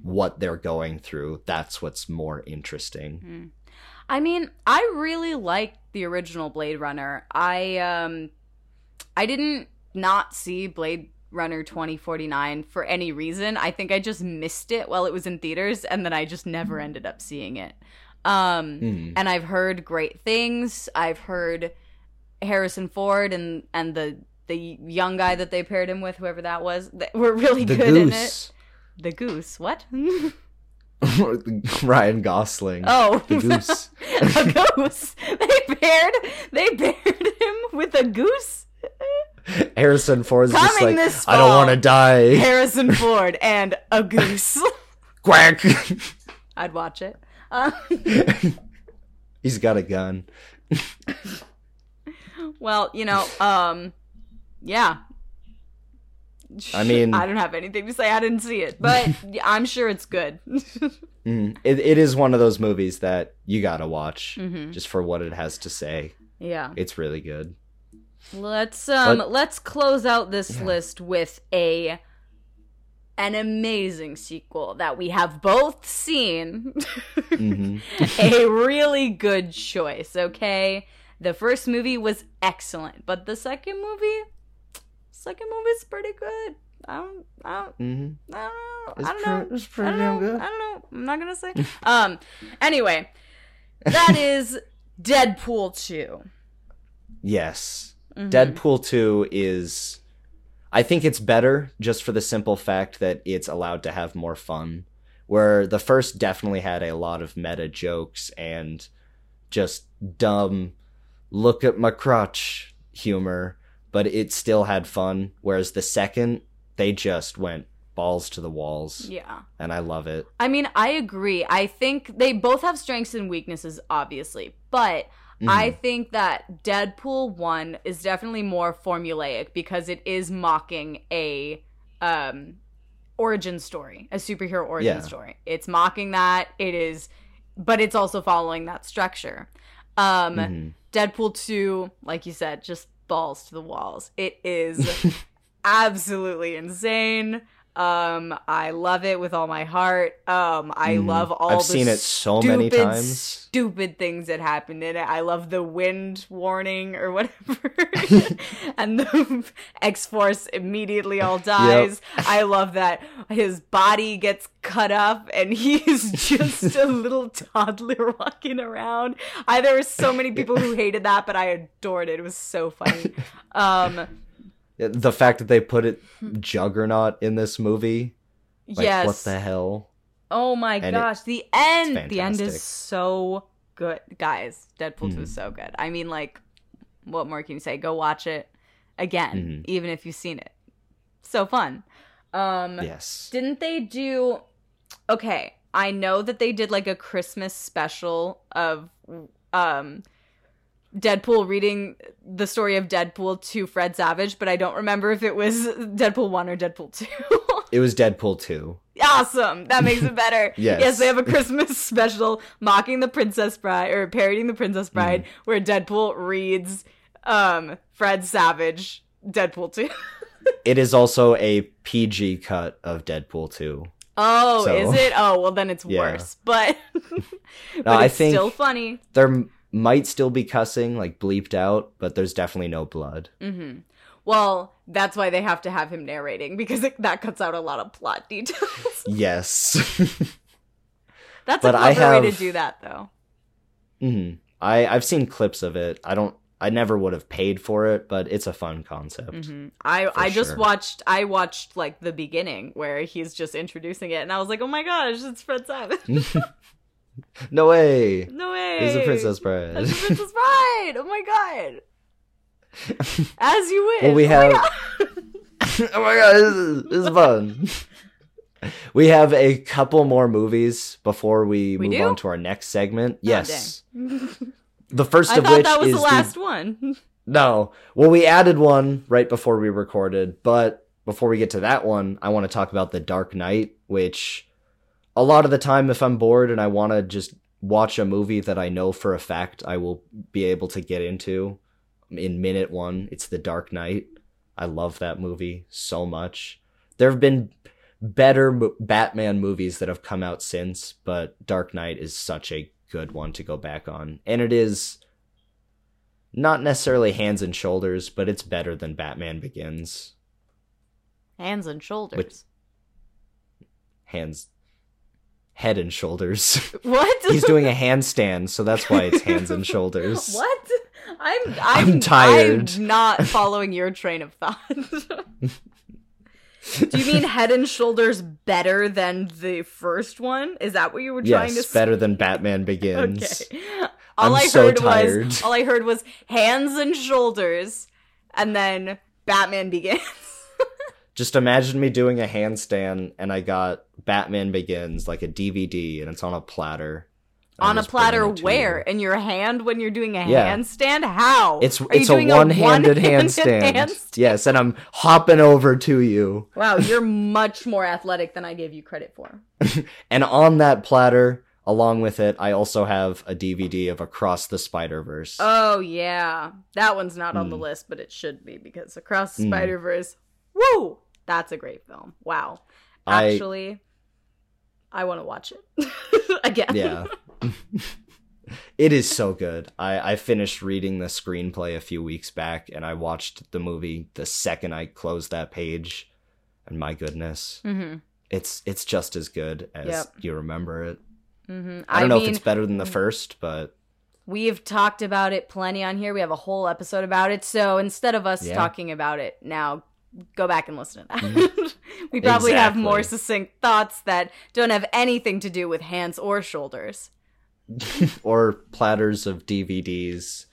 Speaker 1: what they're going through, that's what's more interesting.
Speaker 2: I mean, I really liked the original Blade Runner. I um I didn't not see Blade Runner 2049 for any reason. I think I just missed it while it was in theaters and then I just never ended up seeing it. Um
Speaker 1: Hmm.
Speaker 2: and I've heard great things. I've heard Harrison Ford and and the the young guy that they paired him with, whoever that was, that (laughs) were really
Speaker 1: The
Speaker 2: good in it. The goose. What? (laughs) (laughs)
Speaker 1: Ryan Gosling.
Speaker 2: oh,
Speaker 1: The Goose.
Speaker 2: a goose. They paired. They paired him with a goose.
Speaker 1: Harrison Ford's just like,
Speaker 2: this
Speaker 1: I don't want to die.
Speaker 2: Harrison Ford and a goose.
Speaker 1: Quack.
Speaker 2: I'd watch it. Uh,
Speaker 1: He's got a gun.
Speaker 2: well, you know, um, yeah.
Speaker 1: I mean- (laughs)
Speaker 2: I don't have anything to say. I didn't see it, but (laughs) I'm sure it's good. (laughs)
Speaker 1: Mm. It, it is one of those movies that you gotta watch
Speaker 2: Mhm.
Speaker 1: just for what it has to say.
Speaker 2: yeah.
Speaker 1: It's really good.
Speaker 2: Let's um
Speaker 1: But-
Speaker 2: let's close out this
Speaker 1: Yeah.
Speaker 2: list with a an amazing sequel that we have both seen.
Speaker 1: hmm
Speaker 2: a really good choice, okay? The first movie was excellent, but the second movie second movie's pretty good. I don't I don't
Speaker 1: hmm
Speaker 2: I don't know.
Speaker 1: It's
Speaker 2: I don't
Speaker 1: pre-
Speaker 2: know.
Speaker 1: it's
Speaker 2: I
Speaker 1: pretty
Speaker 2: don't
Speaker 1: damn
Speaker 2: know.
Speaker 1: good.
Speaker 2: I don't know. I'm not gonna say. (laughs) um. Anyway, that is Deadpool two.
Speaker 1: Yes.
Speaker 2: Mhm.
Speaker 1: Deadpool 2 is. I think it's better just for the simple fact that it's allowed to have more fun. Where the first definitely had a lot of meta jokes and just dumb, look at my crotch humor, but it still had fun. Whereas the second, they just went balls to the walls.
Speaker 2: Yeah.
Speaker 1: And I love it.
Speaker 2: I mean, I agree. I think they both have strengths and weaknesses, obviously, but I
Speaker 1: Mhm.
Speaker 2: think that Deadpool 1 is definitely more formulaic because it is mocking a um origin story, a superhero origin
Speaker 1: Yeah.
Speaker 2: story. It's mocking that. It is but it's also following that structure. Um
Speaker 1: Mhm.
Speaker 2: Deadpool 2, like you said, just balls to the walls. It is (laughs) absolutely insane. Um, I love it with all my heart. Um, I
Speaker 1: Mhm.
Speaker 2: love all
Speaker 1: I've
Speaker 2: the
Speaker 1: seen it so many
Speaker 2: stupid,
Speaker 1: times.
Speaker 2: Stupid things that happened in it. I love the wind warning or whatever, (laughs) and the X Force immediately all dies. I love that his body gets cut up and (laughs) he's just a little toddler walking around. I there were so many people who hated that, but I adored it. It was so funny. (laughs) Um,
Speaker 1: The fact that they put it Juggernaut in this movie. Like,
Speaker 2: yes.
Speaker 1: what the hell?
Speaker 2: Oh my
Speaker 1: And it-
Speaker 2: gosh, the end. The end is so good, guys. Deadpool 2
Speaker 1: Mhm.
Speaker 2: is so good. I mean, like, what more can you say? Go watch it again,
Speaker 1: Mhm.
Speaker 2: even if you've seen it. So fun. Um,
Speaker 1: Yes.
Speaker 2: didn't they do? Okay, I know that they did like a Christmas special of um Deadpool reading the story of Deadpool to Fred Savage, but I don't remember if it was Deadpool 1 or Deadpool 2.
Speaker 1: It was Deadpool 2.
Speaker 2: Awesome. That makes it better. (laughs)
Speaker 1: Yes.
Speaker 2: Yes, they have a Christmas (laughs) special mocking the Princess Bride or parodying the Princess Bride where Deadpool reads um Fred Savage Deadpool 2. (laughs)
Speaker 1: It is also a PG cut of Deadpool 2.
Speaker 2: oh,
Speaker 1: So-
Speaker 2: is it? Oh, well then it's
Speaker 1: Yeah.
Speaker 2: worse. But but
Speaker 1: I
Speaker 2: it's
Speaker 1: think-
Speaker 2: still funny.
Speaker 1: There m- might still be cussing, like bleeped out, but there's definitely no blood.
Speaker 2: hmm Well, that's why they have to have him narrating because it, that cuts out a lot of plot details. (laughs)
Speaker 1: Yes. (laughs)
Speaker 2: that's
Speaker 1: But
Speaker 2: a
Speaker 1: I
Speaker 2: clever way to do that though.
Speaker 1: hmm I I've seen clips of it. I don't. I never would have paid for it, but it's a fun concept.
Speaker 2: hmm I I just
Speaker 1: sure.
Speaker 2: watched I watched like the beginning where he's just introducing it, and I was like, oh my gosh, it's Fred Savage. (laughs)
Speaker 1: No way.
Speaker 2: no way,
Speaker 1: He's a Princess Bride.
Speaker 2: The Princess (laughs) Bride. Oh my god. As you wish.
Speaker 1: Well, we
Speaker 2: Oh my
Speaker 1: have-
Speaker 2: God. (laughs)
Speaker 1: oh my god, this is, this is fun. (laughs) we have a couple more movies before we,
Speaker 2: We
Speaker 1: move
Speaker 2: do?
Speaker 1: on to our next segment.
Speaker 2: Oh,
Speaker 1: Yes.
Speaker 2: dang.
Speaker 1: the first
Speaker 2: I
Speaker 1: of
Speaker 2: thought
Speaker 1: which
Speaker 2: that was
Speaker 1: is
Speaker 2: the last one.
Speaker 1: No. Well, we added one right before we recorded, but before we get to that one, I want to talk about The Dark Knight, which a lot of the time if I'm bored and I want to just watch a movie that I know for a fact I will be able to get into in minute 1, it's The Dark Knight. I love that movie so much. There have been better Batman movies that have come out since, but Dark Knight is such a good one to go back on. And it is not necessarily hands and shoulders, but it's better than Batman Begins.
Speaker 2: Hands and shoulders.
Speaker 1: Hands, head and shoulders. (laughs)
Speaker 2: what?
Speaker 1: He's doing a handstand, so that's why it's hands and (laughs) shoulders.
Speaker 2: What? I'm I'm,
Speaker 1: I'm tired.
Speaker 2: I'm not (laughs) following your train of thought. Do you mean Head and Shoulders better than the first one? Is that what you were trying to
Speaker 1: Yes,
Speaker 2: say?
Speaker 1: better than Batman Begins.
Speaker 2: Okay. All
Speaker 1: I'm
Speaker 2: I
Speaker 1: so
Speaker 2: heard
Speaker 1: tired.
Speaker 2: was all I heard was hands and shoulders, and then Batman begins.
Speaker 1: Just imagine me doing a handstand and I got Batman Begins like a DVD and it's on a platter.
Speaker 2: On a platter, where
Speaker 1: you.
Speaker 2: in your hand when you're doing a
Speaker 1: Yeah.
Speaker 2: handstand? How?
Speaker 1: It's
Speaker 2: Are
Speaker 1: it's a one-handed (laughs) handstand.
Speaker 2: handstand?
Speaker 1: Yes, and I'm hopping over to you.
Speaker 2: Wow, (laughs) you're much more athletic than I gave you credit for. (laughs)
Speaker 1: And on that platter, along with it, I also have a DVD of Across the Spider Verse.
Speaker 2: Oh yeah, that one's not on the
Speaker 1: Mm.
Speaker 2: list, but it should be because Across the
Speaker 1: Mm.
Speaker 2: Spider Verse. Woo! That's a great film. Wow. Actually, I want to watch it (laughs) again.
Speaker 1: yeah. (laughs) it is so good. I, I finished reading the screenplay a few weeks back and I watched the movie the second I closed that page. And my goodness,
Speaker 2: Mm-hmm.
Speaker 1: it's it's just as good as
Speaker 2: Yep.
Speaker 1: you remember it.
Speaker 2: Mm-hmm.
Speaker 1: I don't know
Speaker 2: mean,
Speaker 1: if it's better than the first, but
Speaker 2: We've talked about it plenty on here. We have a whole episode about it. So instead of us
Speaker 1: Yeah.
Speaker 2: talking about it now, go back and listen to that. (laughs) we probably have more succinct thoughts that don't have anything to do with hands or shoulders. (laughs)
Speaker 1: or platters of DVDs.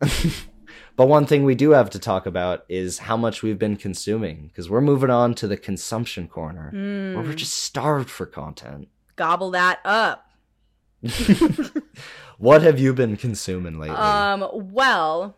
Speaker 1: (laughs) but one thing we do have to talk about is how much we've been consuming because we're moving on to the consumption corner where we're
Speaker 2: Mm,
Speaker 1: just starved for content.
Speaker 2: gobble that up.
Speaker 1: What have you been consuming lately?
Speaker 2: Um, well,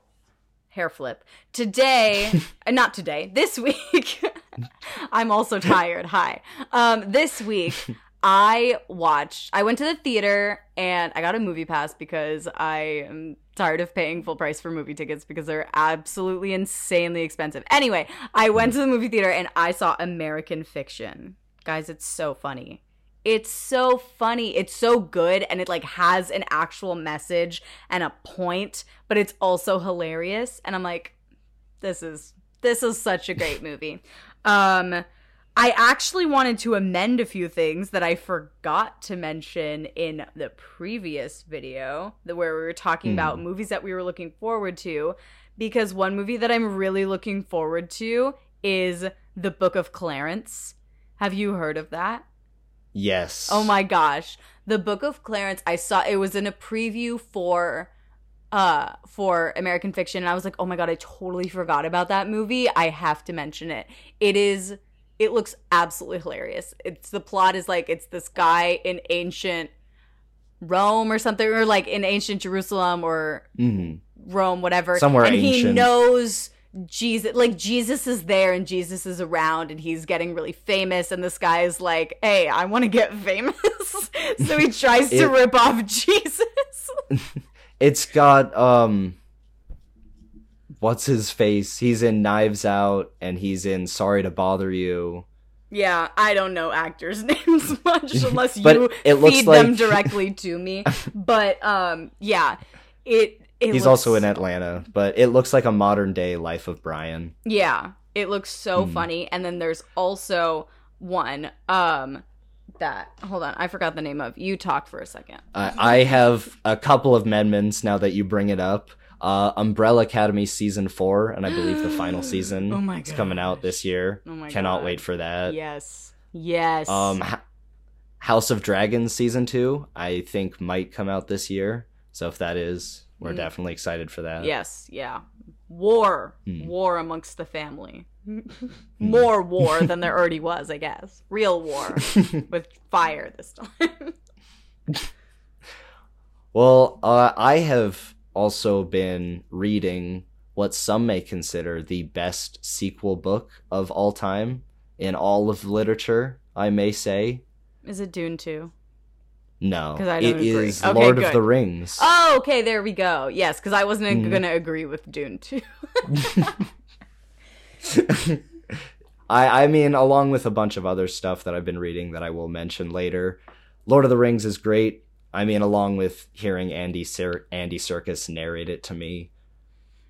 Speaker 2: hair flip. Today, (laughs) uh, not today, this week, (laughs) I'm also tired. Hi. Um, this week, (laughs) I watched, I went to the theater and I got a movie pass because I am tired of paying full price for movie tickets because they're absolutely insanely expensive. Anyway, I went to the movie theater and I saw American Fiction. Guys, it's so funny. It's so funny. It's so good and it like has an actual message and a point, but it's also hilarious and I'm like this is this is such a great (laughs) movie. Um I actually wanted to amend a few things that I forgot to mention in the previous video, the where we were talking
Speaker 1: Hmm.
Speaker 2: about movies that we were looking forward to because one movie that I'm really looking forward to is The Book of Clarence. Have you heard of that?
Speaker 1: Yes.
Speaker 2: Oh my gosh. The Book of Clarence, I saw it was in a preview for uh for American Fiction and I was like, "Oh my god, I totally forgot about that movie. I have to mention it." It is it looks absolutely hilarious. It's the plot is like it's this guy in ancient Rome or something or like in ancient Jerusalem or
Speaker 1: hmm
Speaker 2: Rome, whatever.
Speaker 1: Somewhere
Speaker 2: and he knows Jesus, like Jesus is there and Jesus is around and he's getting really famous, and this guy is like, "Hey, I want to get famous," (laughs) so he tries to
Speaker 1: It-
Speaker 2: rip off Jesus. (laughs)
Speaker 1: It's got um what's his face? He's in Knives Out and he's in Sorry to Bother You.
Speaker 2: yeah, I don't know actors' (laughs) names much unless you feed them directly to me. But um, yeah, it. It
Speaker 1: He's also in Atlanta, but it looks like a modern day Life of Brian.
Speaker 2: Yeah, it looks so
Speaker 1: Hmm.
Speaker 2: funny. And then there's also one um that hold on, I forgot the name of. You talk for a second.
Speaker 1: I I have a couple of amendments now that you bring it up. Uh, Umbrella Academy season four, and I believe the final (gasps) season
Speaker 2: Oh my
Speaker 1: is coming out this year.
Speaker 2: Oh my
Speaker 1: Cannot
Speaker 2: God.
Speaker 1: wait for that.
Speaker 2: yes. Yes.
Speaker 1: Um, H- House of Dragons season two, I think might come out this year. So if that is, we're
Speaker 2: Mm.
Speaker 1: definitely excited for that.
Speaker 2: yes, yeah. War.
Speaker 1: Hmm.
Speaker 2: War amongst the family. (laughs) More war (laughs) than there already was, I guess. Real war (laughs) with fire this time.
Speaker 1: Well, uh, I have also been reading what some may consider the best sequel book of all time in all of literature. I may say
Speaker 2: Is it Dune 2?
Speaker 1: No.
Speaker 2: 'Cause I
Speaker 1: It
Speaker 2: don't agree.
Speaker 1: is
Speaker 2: Okay,
Speaker 1: Lord
Speaker 2: good.
Speaker 1: of the Rings.
Speaker 2: Oh, okay, there we go. Yes, because I wasn't
Speaker 1: Mhm.
Speaker 2: gonna agree with Dune too. (laughs)
Speaker 1: I I mean, along with a bunch of other stuff that I've been reading that I will mention later, Lord of the Rings is great. I mean, along with hearing Andy Andy Serkis narrate it to me,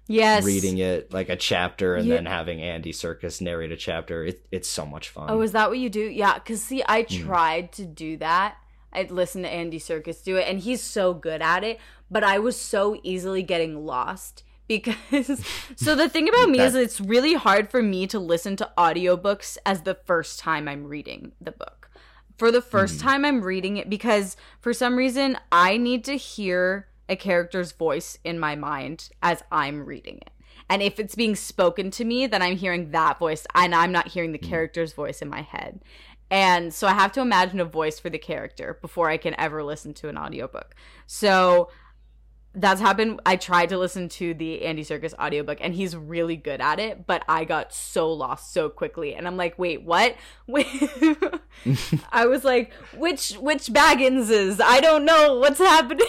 Speaker 2: yes.
Speaker 1: reading it like a chapter and
Speaker 2: Yeah.
Speaker 1: then having Andy Serkis narrate a chapter, it, it's so much fun.
Speaker 2: Oh, is that what you do? Yeah, because see, I
Speaker 1: Hmm.
Speaker 2: tried to do that. I'd listen to Andy Serkis do it, and he's so good at it. But I was so easily getting lost because. (laughs) so the thing about me is, it's really hard for me to listen to audiobooks as the first time I'm reading the book. For the first
Speaker 1: Hmm.
Speaker 2: time I'm reading it, because for some reason I need to hear a character's voice in my mind as I'm reading it. And if it's being spoken to me, then I'm hearing that voice and I'm not hearing the character's voice in my head. And so I have to imagine a voice for the character before I can ever listen to an audiobook. So that's happened. I tried to listen to the Andy Serkis audiobook and he's really good at it, but I got so lost so quickly. And I'm like, wait, what? Wait. (laughs) I was like, which which Baggins is? I don't know what's happening.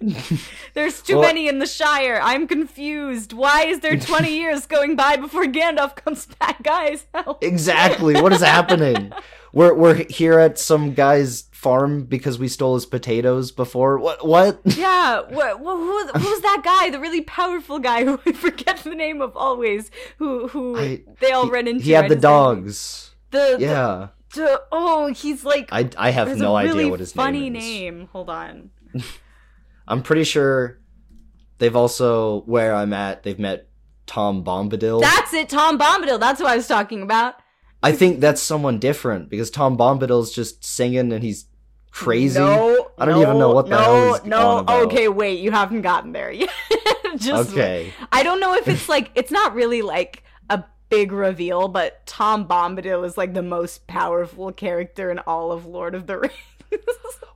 Speaker 2: (laughs) There's too
Speaker 1: Well-
Speaker 2: many in the Shire. I'm confused. Why is there 20 (laughs) years going by before Gandalf comes back? Guys, help.
Speaker 1: exactly what is happening? We're we're here at some guy's farm because we stole his potatoes before. What what? (laughs)
Speaker 2: Yeah, what, what, who, who's that guy? The really powerful guy who I (laughs) forget the name of always. Who who
Speaker 1: I-
Speaker 2: they all
Speaker 1: he,
Speaker 2: run into.
Speaker 1: he had
Speaker 2: right
Speaker 1: the dogs.
Speaker 2: The,
Speaker 1: Yeah.
Speaker 2: the, the oh, he's like.
Speaker 1: I I have no
Speaker 2: really
Speaker 1: idea what his
Speaker 2: funny
Speaker 1: name is.
Speaker 2: name. Hold on. (laughs)
Speaker 1: I'm pretty sure they've also where I'm at. They've met Tom Bombadil.
Speaker 2: That's it, Tom Bombadil. That's what I was talking about.
Speaker 1: I think that's someone different because Tom Bombadil's just singing and he's crazy.
Speaker 2: No,
Speaker 1: I don't
Speaker 2: no,
Speaker 1: even know what the
Speaker 2: no,
Speaker 1: hell he's
Speaker 2: no.
Speaker 1: on about.
Speaker 2: Okay, wait, you haven't gotten there yet. (laughs) Just
Speaker 1: Okay.
Speaker 2: I don't know if it's like it's not really like a big reveal, but Tom Bombadil is like the most powerful character in all of Lord of the Rings. (laughs)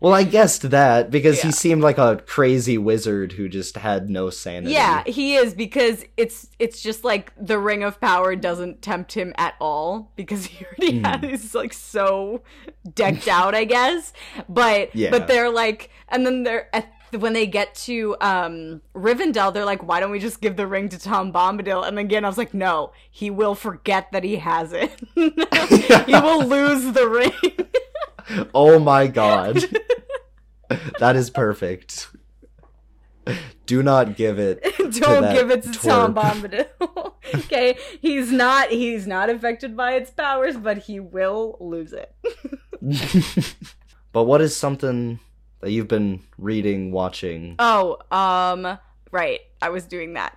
Speaker 1: Well, I guessed that because
Speaker 2: Yeah.
Speaker 1: he seemed like a crazy wizard who just had no sanity.
Speaker 2: yeah, he is because it's it's just like the Ring of Power doesn't tempt him at all because he already has he's like so decked out, I guess. But
Speaker 1: Yeah.
Speaker 2: but they're like, and then they're at when they get to um Rivendell, they're like, why don't we just give the ring to Tom Bombadil? And again, I was like, no, he will forget that he has it. (laughs) he will lose the ring. (laughs) (laughs)
Speaker 1: Oh my god. that is perfect. Do not give it. (laughs)
Speaker 2: Don't give it to Tom. Bombadil. (laughs) okay, he's not he's not affected by its powers, but he will lose it.
Speaker 1: but what is something that you've been reading, watching?
Speaker 2: Oh, um, right. I was doing that.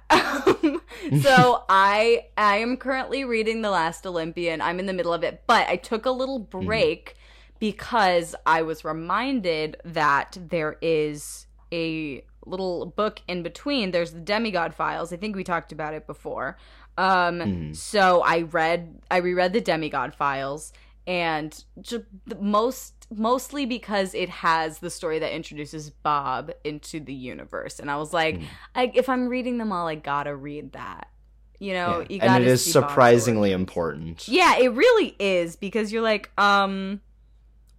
Speaker 2: so I I am currently reading The Last Olympian. I'm in the middle of it, but I took a little break because I was reminded that there is a little book in between. There's the Demigod Files. I think we talked about it before. Um,
Speaker 1: Mhm.
Speaker 2: so I read I reread the Demigod Files and ju- the most mostly because it has the story that introduces Bob into the universe and I was like
Speaker 1: Mm.
Speaker 2: I, if I'm reading them all I got to read that. You know,
Speaker 1: Yeah.
Speaker 2: you
Speaker 1: and
Speaker 2: gotta
Speaker 1: it is surprisingly important.
Speaker 2: Yeah, it really is because you're like, um,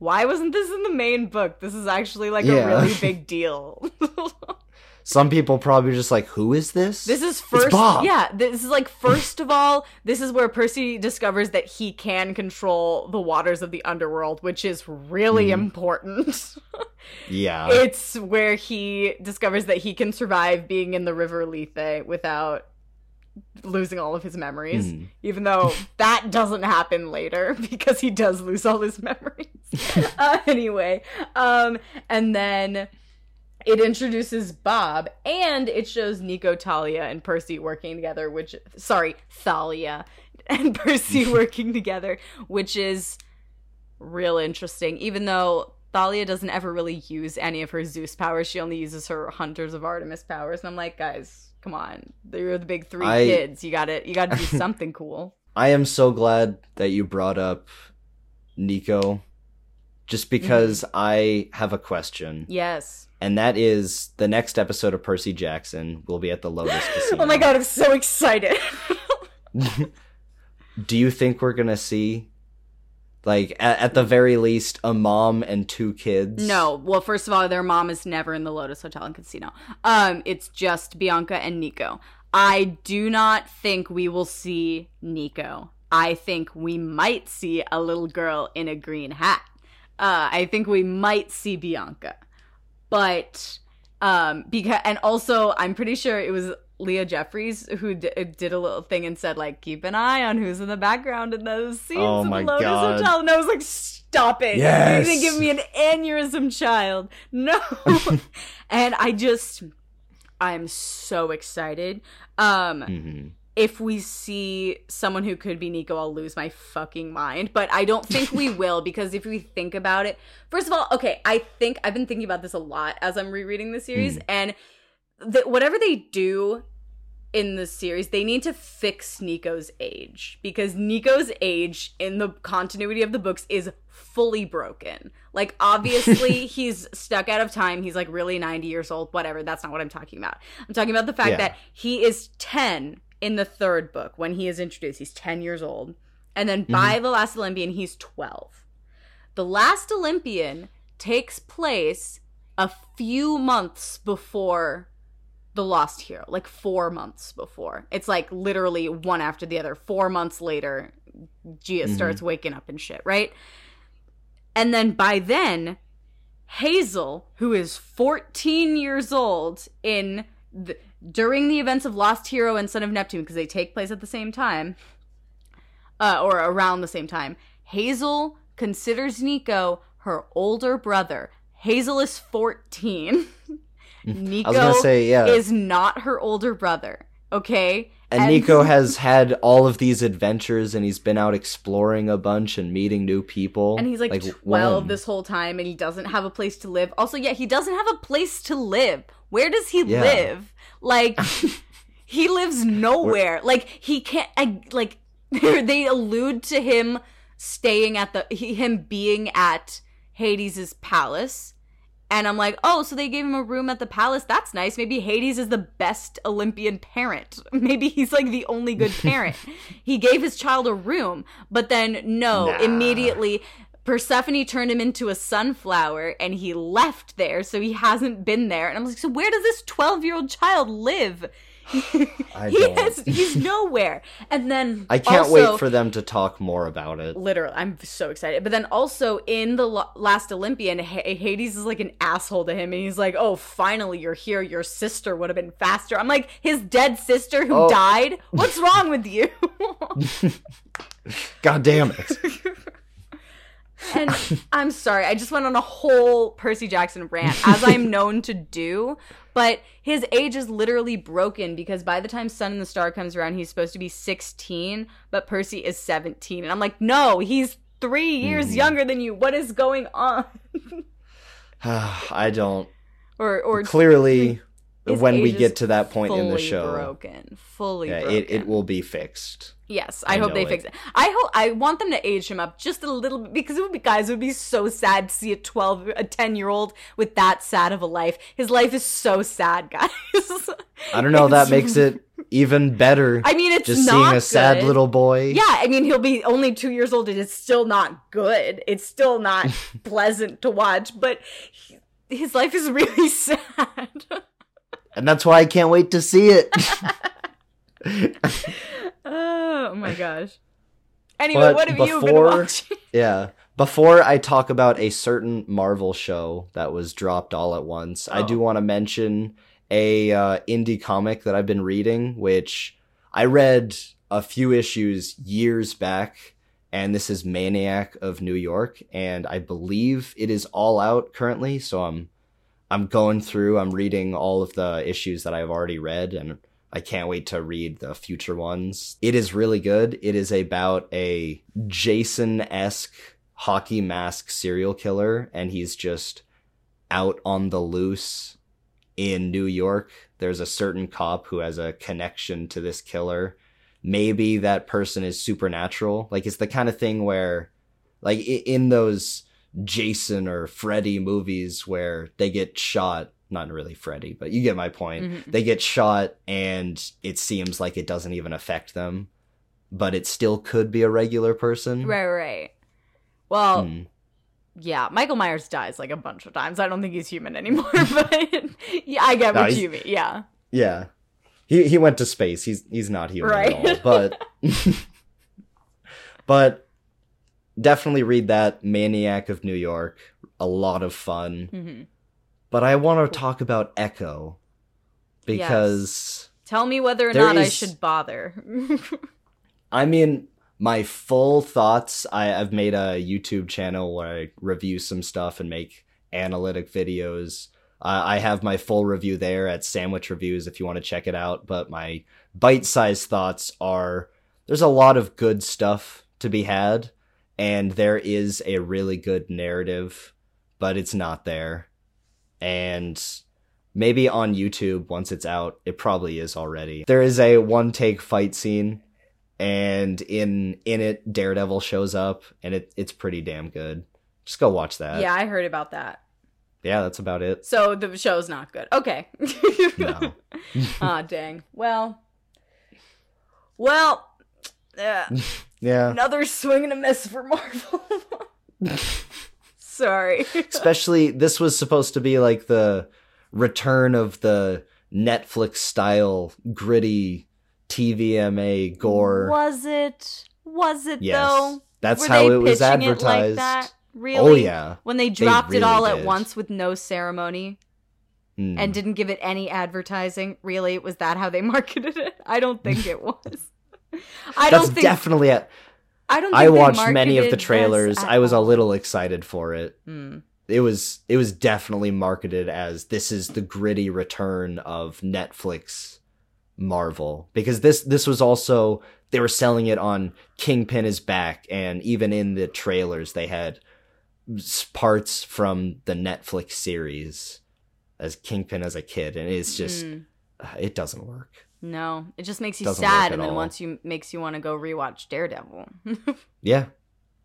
Speaker 2: why wasn't this in the main book? This is actually like
Speaker 1: Yeah.
Speaker 2: a really (laughs) big deal. (laughs)
Speaker 1: Some people probably just like, who is this?
Speaker 2: This is first. Yeah, this is like first of all, this is where Percy discovers that he can control the waters of the underworld, which is really
Speaker 1: Mhm.
Speaker 2: important. (laughs)
Speaker 1: yeah.
Speaker 2: it's where he discovers that he can survive being in the River Lethe without losing all of his memories.
Speaker 1: Mhm.
Speaker 2: Even though (laughs) that doesn't happen later (laughs) because he does lose all his memories. (laughs) uh, anyway, um, and then it introduces Bob and it shows Nico, Thalia, and Percy working together, which sorry, Thalia and Percy working together, which is real interesting. Even though Thalia doesn't ever really use any of her Zeus powers, she only uses her Hunters of Artemis powers. And I'm like, guys, come on, you're the big three
Speaker 1: I-
Speaker 2: kids. You got to you got to do (laughs) something cool.
Speaker 1: I am so glad that you brought up Nico, just because
Speaker 2: Mm-hmm.
Speaker 1: I have a question,
Speaker 2: Yes.
Speaker 1: and that is the next episode of Percy Jackson will be at the Lotus (laughs) Casino.
Speaker 2: Oh my god, I'm so excited. (laughs)
Speaker 1: Do you think we're gonna see, like, at, at the very least, a mom and two kids?
Speaker 2: No, well, first of all, their mom is never in the Lotus Hotel and Casino. Um, it's just Bianca and Nico. I do not think we will see Nico. I think we might see a little girl in a green hat. Uh, I think we might see Bianca, but um, because and also I'm pretty sure it was Leah Jeffries who d- did a little thing and said like keep an eye on who's in the background in those scenes
Speaker 1: Oh
Speaker 2: in Lotus
Speaker 1: God.
Speaker 2: Hotel, and I was like, stop it!
Speaker 1: Yes.
Speaker 2: You're gonna give me an aneurysm, child. No, (laughs) (laughs) and I just I'm so excited. Um,
Speaker 1: Mhm.
Speaker 2: if we see someone who could be Nico, I'll lose my fucking mind. But I don't think we (laughs) will because if we think about it, first of all, okay, I think I've been thinking about this a lot as I'm rereading the series, and that whatever they do in the series, they need to fix Nico's age because Nico's age in the continuity of the books is fully broken. Like, (laughs) obviously, he's stuck out of time. He's like really 90 years old, whatever. That's not what I'm talking about. I'm talking about the fact
Speaker 1: Yeah.
Speaker 2: that he is 10 in the third book when he is introduced. He's 10 years old. And then by mm-hmm. The Last Olympian, he's 12. The Last Olympian takes place a few months before the Lost Hero, like four months before. It's like literally one after the other. Four months later, Gaea
Speaker 1: Mhm.
Speaker 2: starts waking up and shit, right? And then by then, Hazel, who is 14 years old in the, during the events of Lost Hero and Son of Neptune, because they take place at the same time, uh, or around the same time, Hazel considers Nico her older brother. Hazel is 14. (laughs) Nico (laughs)
Speaker 1: I was gonna say yeah,
Speaker 2: is not her older brother. Okay?
Speaker 1: and Nico has had all of these adventures, and he's been out exploring a bunch and meeting new people.
Speaker 2: And he's like, 12
Speaker 1: when?
Speaker 2: this whole time and he doesn't have a place to live. Also, yeah, he doesn't have a place to live. Where does he
Speaker 1: Yeah.
Speaker 2: live? Like, (laughs) he lives nowhere. Like, he can't, I, like, (laughs) they allude to him staying at the, he, him being at Hades' palace. And I'm like, oh, so they gave him a room at the palace. That's nice. Maybe Hades is the best Olympian parent. (laughs) Maybe he's like the only good (laughs) parent. he gave his child a room, but then no,
Speaker 1: Nah.
Speaker 2: immediately Persephone turned him into a sunflower and he left there, so he hasn't been there. And I'm like, so where does this 12 year old child live? (laughs)
Speaker 1: I
Speaker 2: he
Speaker 1: don't.
Speaker 2: has, he's (laughs) nowhere. And then
Speaker 1: I can't
Speaker 2: also-
Speaker 1: wait for them to talk more about it.
Speaker 2: literally i'm so excited but then also in the last olympian H- hades is like an asshole to him and he's like oh finally you're here your sister would have been faster i'm like his dead sister who
Speaker 1: Oh.
Speaker 2: died what's wrong with you (laughs)
Speaker 1: God damn it!
Speaker 2: And i'm sorry i just went on a whole percy jackson rant as i'm (laughs) known to do but his age is literally broken because by the time Sun and the Star comes around he's supposed to be 16 but percy is 17 and i'm like no he's three years
Speaker 1: Mhm.
Speaker 2: younger than you what is going on (sighs)
Speaker 1: I don't.
Speaker 2: or or
Speaker 1: Clearly,
Speaker 2: his
Speaker 1: when we get to that point in the
Speaker 2: fully
Speaker 1: show,
Speaker 2: broken fully
Speaker 1: yeah,
Speaker 2: broken
Speaker 1: it, it will be fixed.
Speaker 2: yes i,
Speaker 1: I
Speaker 2: hope they
Speaker 1: know
Speaker 2: fix
Speaker 1: it.
Speaker 2: it i hope i want them to age him up just a little bit because it would be guys it would be so sad to see a 12 a 10 year old with that sad of a life his life is so sad (laughs) guys
Speaker 1: I don't know. That makes it even better. (laughs)
Speaker 2: I mean, it's
Speaker 1: just seeing a sad little boy.
Speaker 2: Yeah, I mean, he'll be only two years old and it's still not good. It's still not (laughs) pleasant to watch, but he- his life is really sad.
Speaker 1: And that's why I can't wait to see it. (laughs) (laughs)
Speaker 2: oh my gosh. Anyway,
Speaker 1: But
Speaker 2: what have you been watching? (laughs)
Speaker 1: yeah. Before I talk about a certain Marvel show that was dropped all at once, I
Speaker 2: Oh.
Speaker 1: do want to mention a uh, indie comic that I've been reading, which I read a few issues years back, and this is Maniac of New York, and I believe it is all out currently. So I'm I'm going through, I'm reading all of the issues that I've already read, and I can't wait to read the future ones. It is really good. It is about a Jason esque hockey mask serial killer, and he's just out on the loose in New York. There's a certain cop who has a connection to this killer. Maybe that person is supernatural. Like, it's the kind of thing where, like, in those Jason or Freddy movies where they get shot, not really Freddy, but you get my point
Speaker 2: Mhm.
Speaker 1: they get shot and it seems like it doesn't even affect them but it still could be a regular person
Speaker 2: Right, right. Well,
Speaker 1: Hmm.
Speaker 2: yeah, Michael Myers dies like a bunch of times. I don't think he's human anymore, (laughs) but yeah, I get
Speaker 1: No,
Speaker 2: what you mean. Yeah.
Speaker 1: yeah he he went to space he's he's not human
Speaker 2: Right.
Speaker 1: at all but (laughs) (laughs) but definitely read that maniac of new york a lot of fun
Speaker 2: hmm
Speaker 1: but i want to talk about echo because
Speaker 2: Tell me whether or not I should bother. (laughs)
Speaker 1: I mean, my full thoughts. I, I've made a YouTube channel where I review some stuff and make analytic videos. Uh, I have my full review there at Sandwich Reviews if you want to check it out. But my bite sized thoughts are there's a lot of good stuff to be had, and there is a really good narrative, but it's not there. And maybe on YouTube once it's out, it probably is already. There is a one take fight scene and in in it Daredevil shows up and it it's pretty damn good. Just go watch that.
Speaker 2: yeah, I heard about that.
Speaker 1: Yeah, that's about it.
Speaker 2: So the show's not good. Okay.
Speaker 1: No. (laughs)
Speaker 2: Ah, dang. Well. Well. Uh, (laughs) (laughs)
Speaker 1: Yeah.
Speaker 2: another swing and a miss for Marvel. (laughs) Sorry.
Speaker 1: Especially this was supposed to be like the return of the Netflix style gritty TVMA gore.
Speaker 2: Was it? Was it
Speaker 1: Yes.
Speaker 2: though?
Speaker 1: That's
Speaker 2: Were
Speaker 1: how
Speaker 2: they
Speaker 1: it was
Speaker 2: pitching it
Speaker 1: advertised.
Speaker 2: like? Really?
Speaker 1: Oh yeah.
Speaker 2: When they dropped it
Speaker 1: really
Speaker 2: all at once with no ceremony
Speaker 1: Mm.
Speaker 2: and didn't give it any advertising. Really, was that how they marketed it? I don't think it was. (laughs) I
Speaker 1: That's
Speaker 2: don't think.
Speaker 1: definitely it.
Speaker 2: I don't. Think
Speaker 1: I watched many of the trailers. I was a little excited for it.
Speaker 2: Hmm.
Speaker 1: it was it was definitely marketed as this is the gritty return of Netflix Marvel because this this was also they were selling it on Kingpin is back and even in the trailers they had parts from the Netflix series as Kingpin as a kid and it's just
Speaker 2: Mm.
Speaker 1: uh, it doesn't work.
Speaker 2: No, it just makes you
Speaker 1: Doesn't
Speaker 2: sad, and then
Speaker 1: all.
Speaker 2: once you makes you want to go rewatch Daredevil. (laughs)
Speaker 1: Yeah.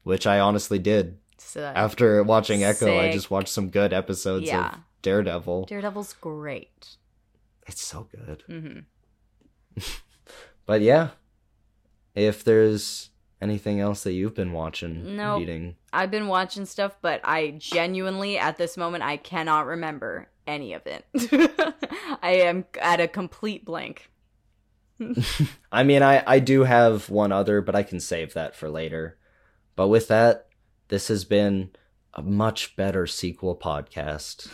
Speaker 1: Which I honestly did.
Speaker 2: so
Speaker 1: After watching Echo, I just watched some good episodes
Speaker 2: Yeah.
Speaker 1: of Daredevil.
Speaker 2: Daredevil's great.
Speaker 1: It's so good.
Speaker 2: hmm (laughs)
Speaker 1: But yeah, if there's anything else that you've been watching,
Speaker 2: Nope. I've been watching stuff, but I genuinely, at this moment, I cannot remember any of it. (laughs) I am at a complete blank. (laughs)
Speaker 1: I mean, I I do have one other, but I can save that for later. But with that, this has been a much better sequel podcast.